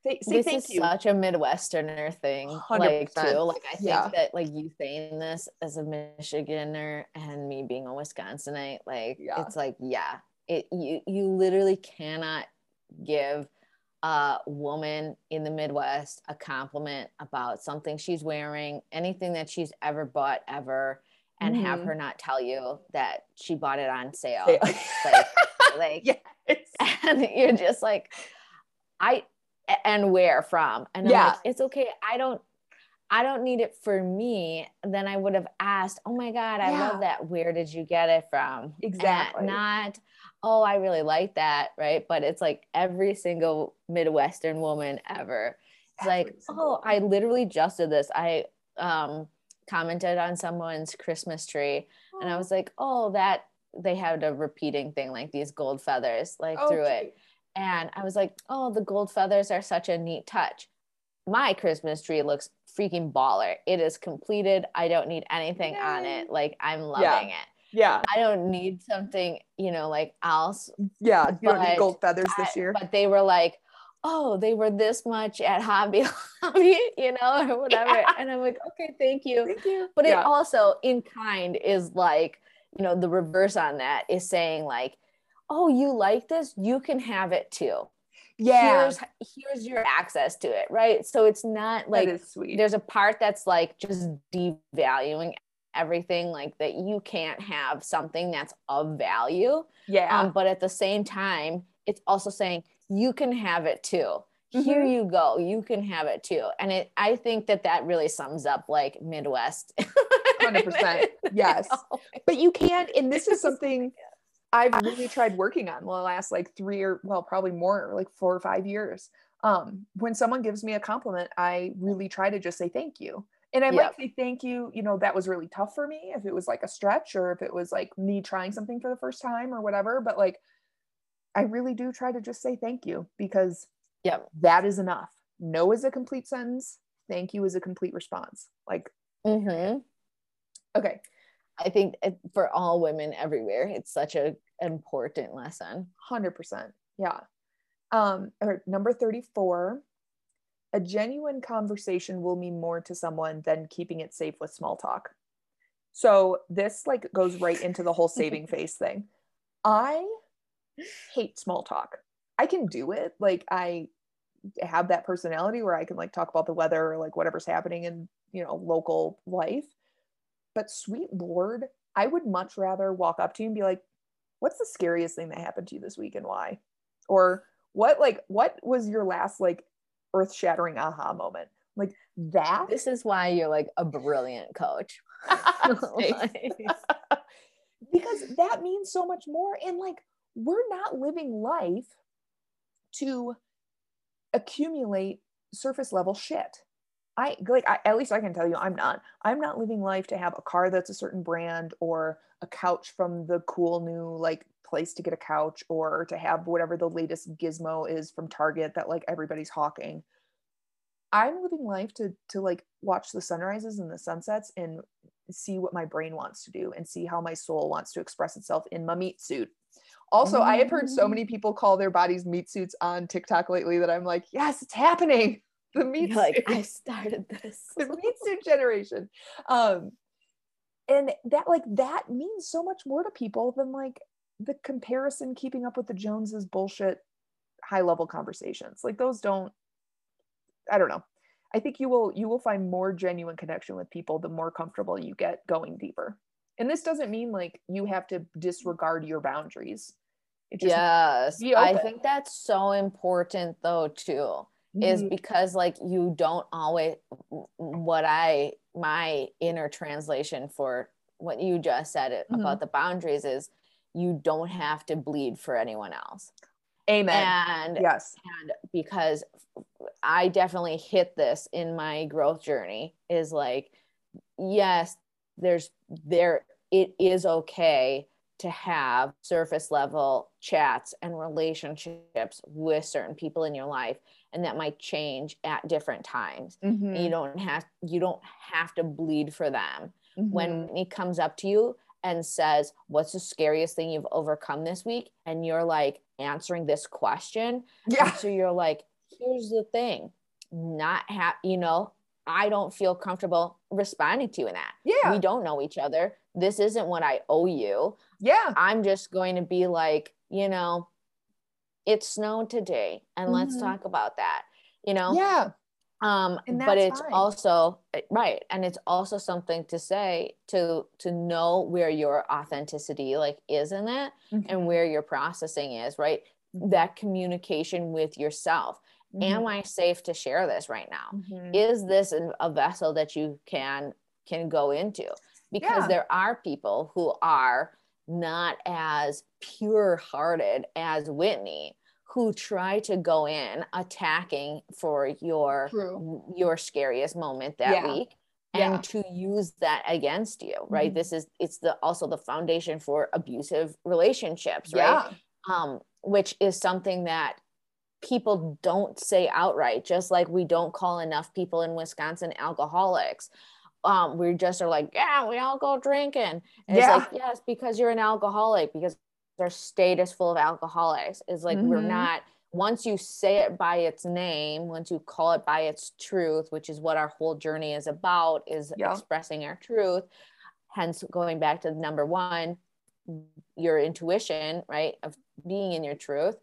Th- say this is you. such a midwesterner thing like too. Like i think Yeah. that like you saying this as a michiganer and me being a wisconsinite like Yeah. it's like yeah it you you literally cannot give a woman in the midwest a compliment about something she's wearing anything that she's ever bought ever and have Mhm. her not tell you that she bought it on sale Say- *laughs* like like yes and *laughs* you're just like i and where from and I'm Yeah. like, it's okay i don't I don't need it for me, then I would have asked, Oh my God, I yeah. love that. Where did you get it from? Exactly. And not, Oh, I really like that. Right. But it's like every single Midwestern woman ever. It's like, Oh, I literally just did this. I um, commented on someone's Christmas tree oh. and I oh. was like, Oh, that they had a repeating thing like these gold feathers like oh, through it. And I was like, Oh, the gold feathers are such a neat touch my Christmas tree looks freaking baller. It is completed. I don't need anything Yay. on it. Like I'm loving yeah. it. Yeah. I don't need something, you know, like else. Yeah. You don't need gold feathers this year. But they were like, oh, they were this much at Hobby Lobby, *laughs* you know, or whatever. Yeah. And I'm like, okay, thank you. Thank you. But yeah. it also in kind is like, you know, the reverse on that is saying like, oh, you like this? You can have it too yeah here's here's your access to it right so it's not like there's a part that's like just devaluing everything like that you can't have something that's of value yeah um, but at the same time it's also saying you can have it too mm-hmm. here you go you can have it too and it i think that that really sums up like midwest 100% *laughs* yes but you can't and this is *laughs* something I've really tried working on the last like three or well, probably more, like four or five years. Um, when someone gives me a compliment, I really try to just say thank you. And I yep. might say thank you, you know, that was really tough for me if it was like a stretch or if it was like me trying something for the first time or whatever. But like I really do try to just say thank you because yeah, that is enough. No is a complete sentence. Thank you is a complete response. Like, mm-hmm. okay. I think for all women everywhere, it's such a important lesson. 100%. Yeah. Um, or number 34, a genuine conversation will mean more to someone than keeping it safe with small talk. So this like goes right into the whole *laughs* saving face thing. I hate small talk. I can do it. Like I have that personality where I can like talk about the weather or like whatever's happening in, you know, local life. But sweet lord, I would much rather walk up to you and be like, what's the scariest thing that happened to you this week and why? Or what like what was your last like earth-shattering aha moment? Like that. This is why you're like a brilliant coach. *laughs* *laughs* *laughs* because that means so much more and like we're not living life to accumulate surface level shit. I like I, at least I can tell you I'm not. I'm not living life to have a car that's a certain brand or a couch from the cool new like place to get a couch or to have whatever the latest gizmo is from Target that like everybody's hawking. I'm living life to to like watch the sunrises and the sunsets and see what my brain wants to do and see how my soul wants to express itself in my meat suit. Also. I have heard so mm. many people call their bodies meat suits on TikTok lately that I'm like, yes, it's happening *laughs* the meat You're like I started this. *laughs* the meat suit generation. Um and that like that means so much more to people than like the comparison keeping up with the Joneses bullshit high level conversations. Like those don't I don't know. I think you will you will find more genuine connection with people the more comfortable you get going deeper. And this doesn't mean like you have to disregard your boundaries. Yes. I think that's so important though too is mm-hmm. because like you don't always what i my inner translation for what you just said mm-hmm. about the boundaries is you don't have to bleed for anyone else amen and yes and because i definitely hit this in my growth journey is like yes there's there it is okay to have surface level chats and relationships with certain people in your life and that might change at different times. Mm-hmm. you don't have you don't have to bleed for them. Mm-hmm. when it comes up to you and says what's the scariest thing you've overcome this week? and you're like answering this question yeah. so you're like here's the thing. Not have you know i don't feel comfortable responding to you in that. Yeah. we don't know each other. This isn't what i owe you yeah i'm just going to be like you know it snowed today and mm-hmm. let's talk about that you know yeah um but it's fine. also eh, right and it's also something to say to to know where your authenticity like is in that mm-hmm. and where your processing is right that communication with yourself mm-hmm. am i safe to share this right now Mhm. is this a vessel that you can can go into because Yeah. there are people who are not as pure hearted as whitney who try to go in attacking for your True. your scariest moment that Yeah. week Yeah. and to use that against you right Mhm. this is it's the also the foundation for abusive relationships right Yeah. um, which is something that people don't say outright, just like we don't call enough people in Wisconsin alcoholics. Um, we just are like, yeah, we all go drinking. And Yeah. it's like, yes, because you're an alcoholic, because our state is full of alcoholics. Is like we're Mhm. not once you say it by its name, once you call it by its truth, which is what our whole journey is about, is Yeah. expressing our truth. Hence, going back to number one, your intuition, right, of being in your truth,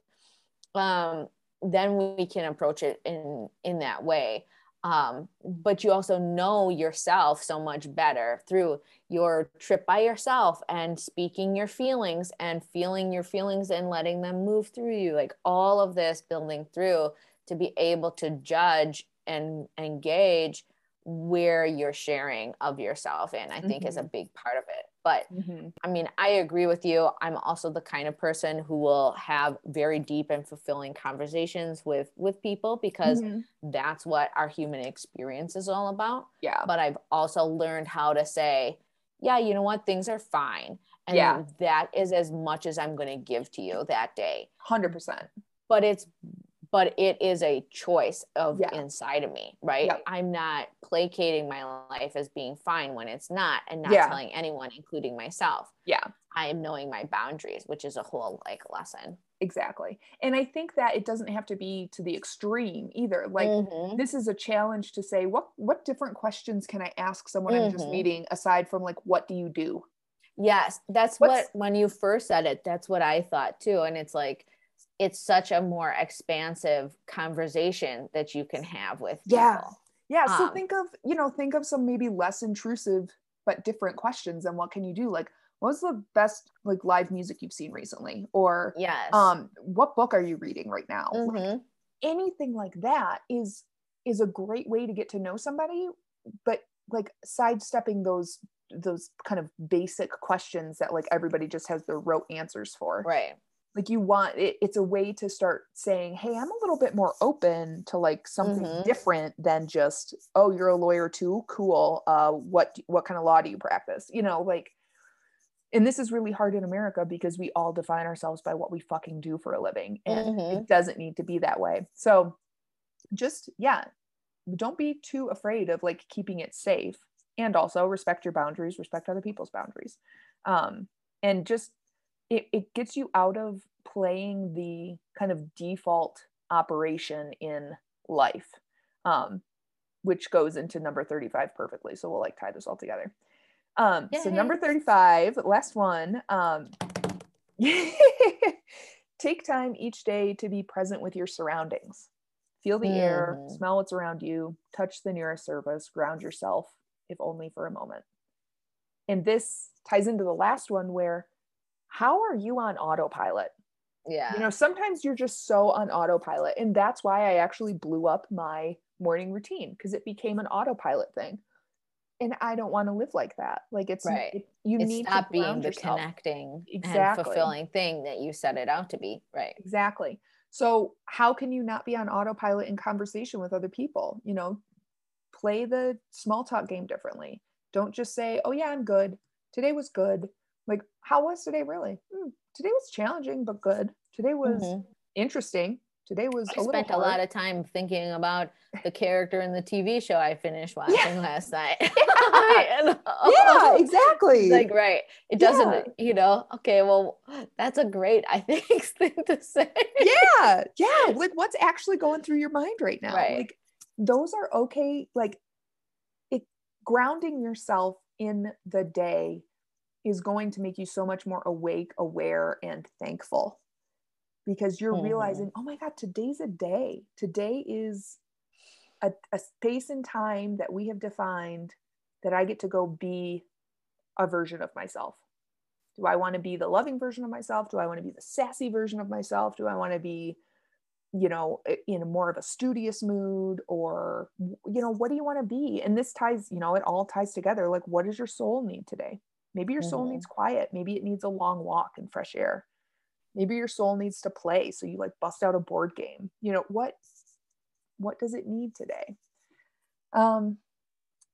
um, then we can approach it in in that way. Um, but you also know yourself so much better through your trip by yourself and speaking your feelings and feeling your feelings and letting them move through you, like all of this building through to be able to judge and engage where you're sharing of yourself and I think is a big part of it. But Mhm. I mean, I agree with you. I'm also the kind of person who will have very deep and fulfilling conversations with with people because Mhm. that's what our human experience is all about. Yeah. But I've also learned how to say, yeah, you know what, things are fine. And Yeah. that is as much as I'm going to give to you that day. 100%. But it's but it is a choice of Yeah. inside of me, right? Yep. I'm not placating my life as being fine when it's not and not Yeah. telling anyone including myself. Yeah. I am knowing my boundaries, which is a whole like lesson. Exactly. And I think that it doesn't have to be to the extreme either. Like Mhm. this is a challenge to say what what different questions can I ask someone I'm just Mhm. meeting aside from like what do you do? Yes, that's What's- what when you first said it, that's what I thought too. And it's like it's such a more expansive conversation that you can have with Yeah. people. Yeah, so Um, think of, you know, think of some maybe less intrusive but different questions and what can you do? Like what was the best like live music you've seen recently or Yes. um what book are you reading right now? Like, Mhm. anything like that is is a great way to get to know somebody but like sidestepping those those kind of basic questions that like everybody just has their rote answers for Right. Like you want it, it's a way to start saying hey i'm a little bit more open to like something Mhm. different than just oh you're a lawyer too? Cool. Uh what what kind of law do you practice? You know like and this is really hard in america because we all define ourselves by what we fucking do for a living and Mhm. it doesn't need to be that way. So just yeah don't be too afraid of like keeping it safe and also respect your boundaries respect other people's boundaries. Um and just it, it gets you out of playing the kind of default operation in life um which goes into number 35 perfectly. So we'll like tie this all together. Um so number 35 last one um *laughs* take time each day to be present with your surroundings. Feel the air Mhm. smell what's around you touch the nearest surface ground yourself if only for a moment. And this ties into the last one where how are you on autopilot Yeah. you know sometimes you're just so on autopilot and that's why i actually blew up my morning routine because it became an autopilot thing and i don't want to live like that like it's Right. it, you it's need stop to being the yourself. connecting Exactly. and fulfilling thing that you set it out to be. Right. exactly so how can you not be on autopilot in conversation with other people you know play the small talk game differently don't just say oh yeah i'm good today was good like how was today really? "Hmm, today was challenging but good. Today was Mhm. interesting. Today was I a spent a lot of time thinking about *laughs* the character in the TV show I finished watching last *laughs* night. You *laughs* know? yeah exactly. Like right. It doesn't you know okay well that's a great i think thing to say. Yeah yeah like what's actually going through your mind right now. Right. like those are okay like it grounding yourself in the day is going to make you so much more awake aware and thankful because you're Mhm. realizing oh my god today's a day. Today is a, a space and time that we have defined that i get to go be a version of myself. Do i want to be the loving version of myself? Do i want to be the sassy version of myself? Do i want to be you know in more of a studious mood or you know what do you want to be? And this ties you know it all ties together. Like what does your soul need today maybe your soul mm-hmm. needs quiet. Maybe it needs a long walk and fresh air. Maybe your soul needs to play so you like bust out a board game. You know what what does it need today? Um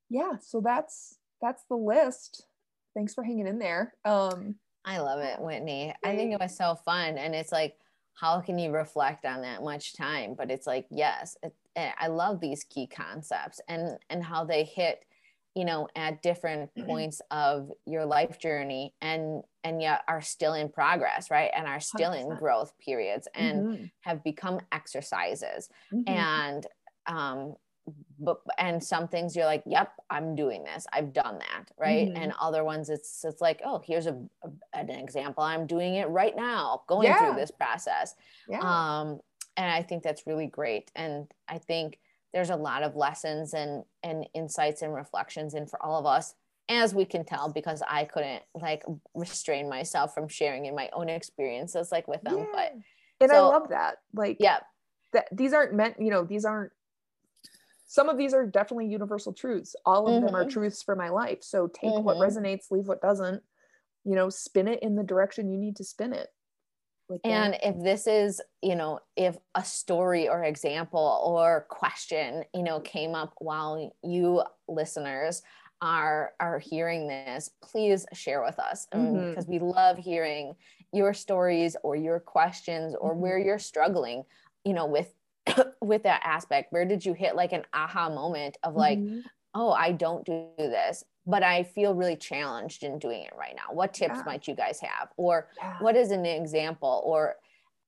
yeah so that's that's the list. Thanks for hanging in there. Um i love it whitney. I think it was so fun and it's like how can you reflect on that much time? But it's like yes it, eh, i love these key concepts and and how they hit you know at different mm-hmm. points of your life journey and and yet are still in progress right and are still 100%. in growth periods and mm-hmm. have become exercises mm-hmm. and um but and some things you're like yep i'm doing this i've done that right mm-hmm. and other ones it's it's like oh here's a, a, an example i'm doing it right now going yeah. through this process yeah. um and i think that's really great and i think there's a lot of lessons and and insights and reflections in for all of us as we can tell because i couldn't like restrain myself from sharing in my own experiences like with them yeah. but and so, i love that like yeah that these aren't meant you know these aren't some of these are definitely universal truths all of mm-hmm. them are mm-hmm. truths for my life so take mm-hmm. what resonates leave what doesn't you know spin it in the direction you need to spin it and if this is you know if a story or example or question you know came up while you listeners are are hearing this please share with us mm-hmm. because we love hearing your stories or your questions or mm-hmm. where you're struggling you know with *coughs* with that aspect where did you hit like an aha moment of like mm-hmm. oh i don't do this but i feel really challenged in doing it right now what tips yeah. might you guys have or yeah. what is an example or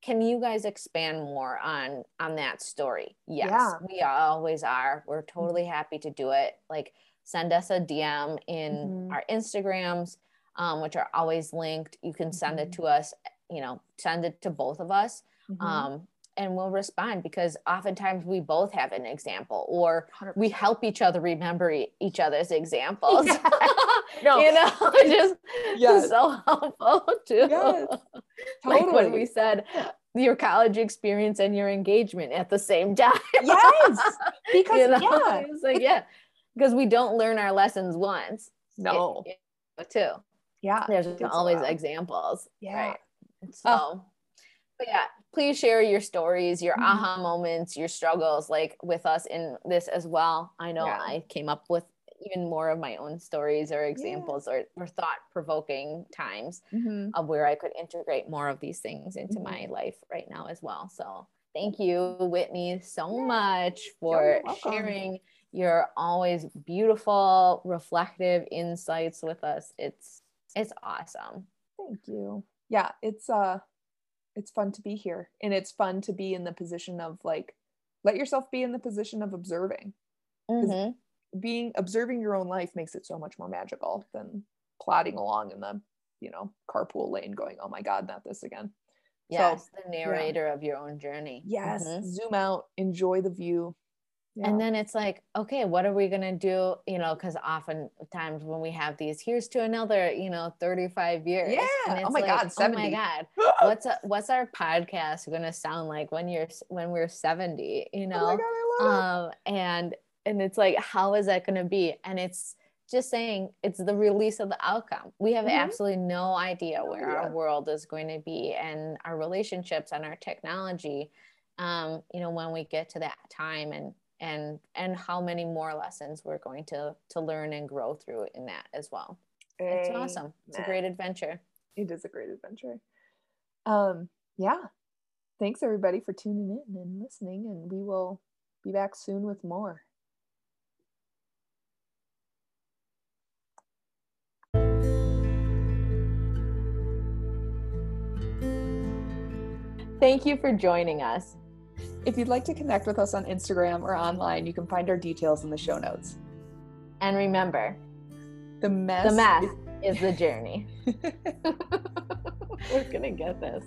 can you guys expand more on on that story yes yeah. we always are we're mm-hmm. totally happy to do it like send us a dm in mm-hmm. our instagrams um, which are always linked you can send mm-hmm. it to us you know send it to both of us mm-hmm. um, and we'll respond because oftentimes we both have an example or 100%. we help each other remember each other's examples. Yeah. *laughs* no. you know, *laughs* just yes. so helpful too. Yes. Totally. *laughs* Like when we said your college experience and your engagement at the same time. yes. Because you know? yeah. It's like, yeah. Because we don't learn our lessons once. No. It, it, too. Yeah. There's always examples. Yeah. Right. So oh. but yeah, please share your stories, your mm-hmm. aha moments, your struggles like with us in this as well. I know yeah. I came up with even more of my own stories or examples yeah. or, or thought provoking times mm-hmm. of where I could integrate more of these things into mm-hmm. my life right now as well. So thank you, Whitney, so yeah. much for sharing your always beautiful, reflective insights with us. It's it's awesome. Thank you. Yeah, it's uh it's fun to be here and it's fun to be in the position of like let yourself be in the position of observing mm-hmm. being observing your own life makes it so much more magical than plodding along in the you know carpool lane going oh my god not this again yes so, the narrator yeah. of your own journey yes mm-hmm. zoom out enjoy the view yeah. And then it's like, okay, what are we going to do? You know, because oftentimes when we have these, here's to another, you know, 35 years. Yeah. oh my like, God. 70. Oh my God. *laughs* what's, a, what's our podcast going to sound like when you're, when we're 70, you know? Oh God, um, and, and it's like, how is that going to be? And it's just saying it's the release of the outcome. We have mm-hmm. absolutely no idea where yeah. our world is going to be and our relationships and our technology. Um, you know, when we get to that time and and and how many more lessons we're going to to learn and grow through in that as well. It's awesome. It's a great adventure. It is a great adventure. Um yeah. Thanks everybody for tuning in and listening and we will be back soon with more. Thank you for joining us. If you'd like to connect with us on Instagram or online, you can find our details in the show notes. And remember, the mess, the mess is, is the journey. *laughs* *laughs* We're going to get this.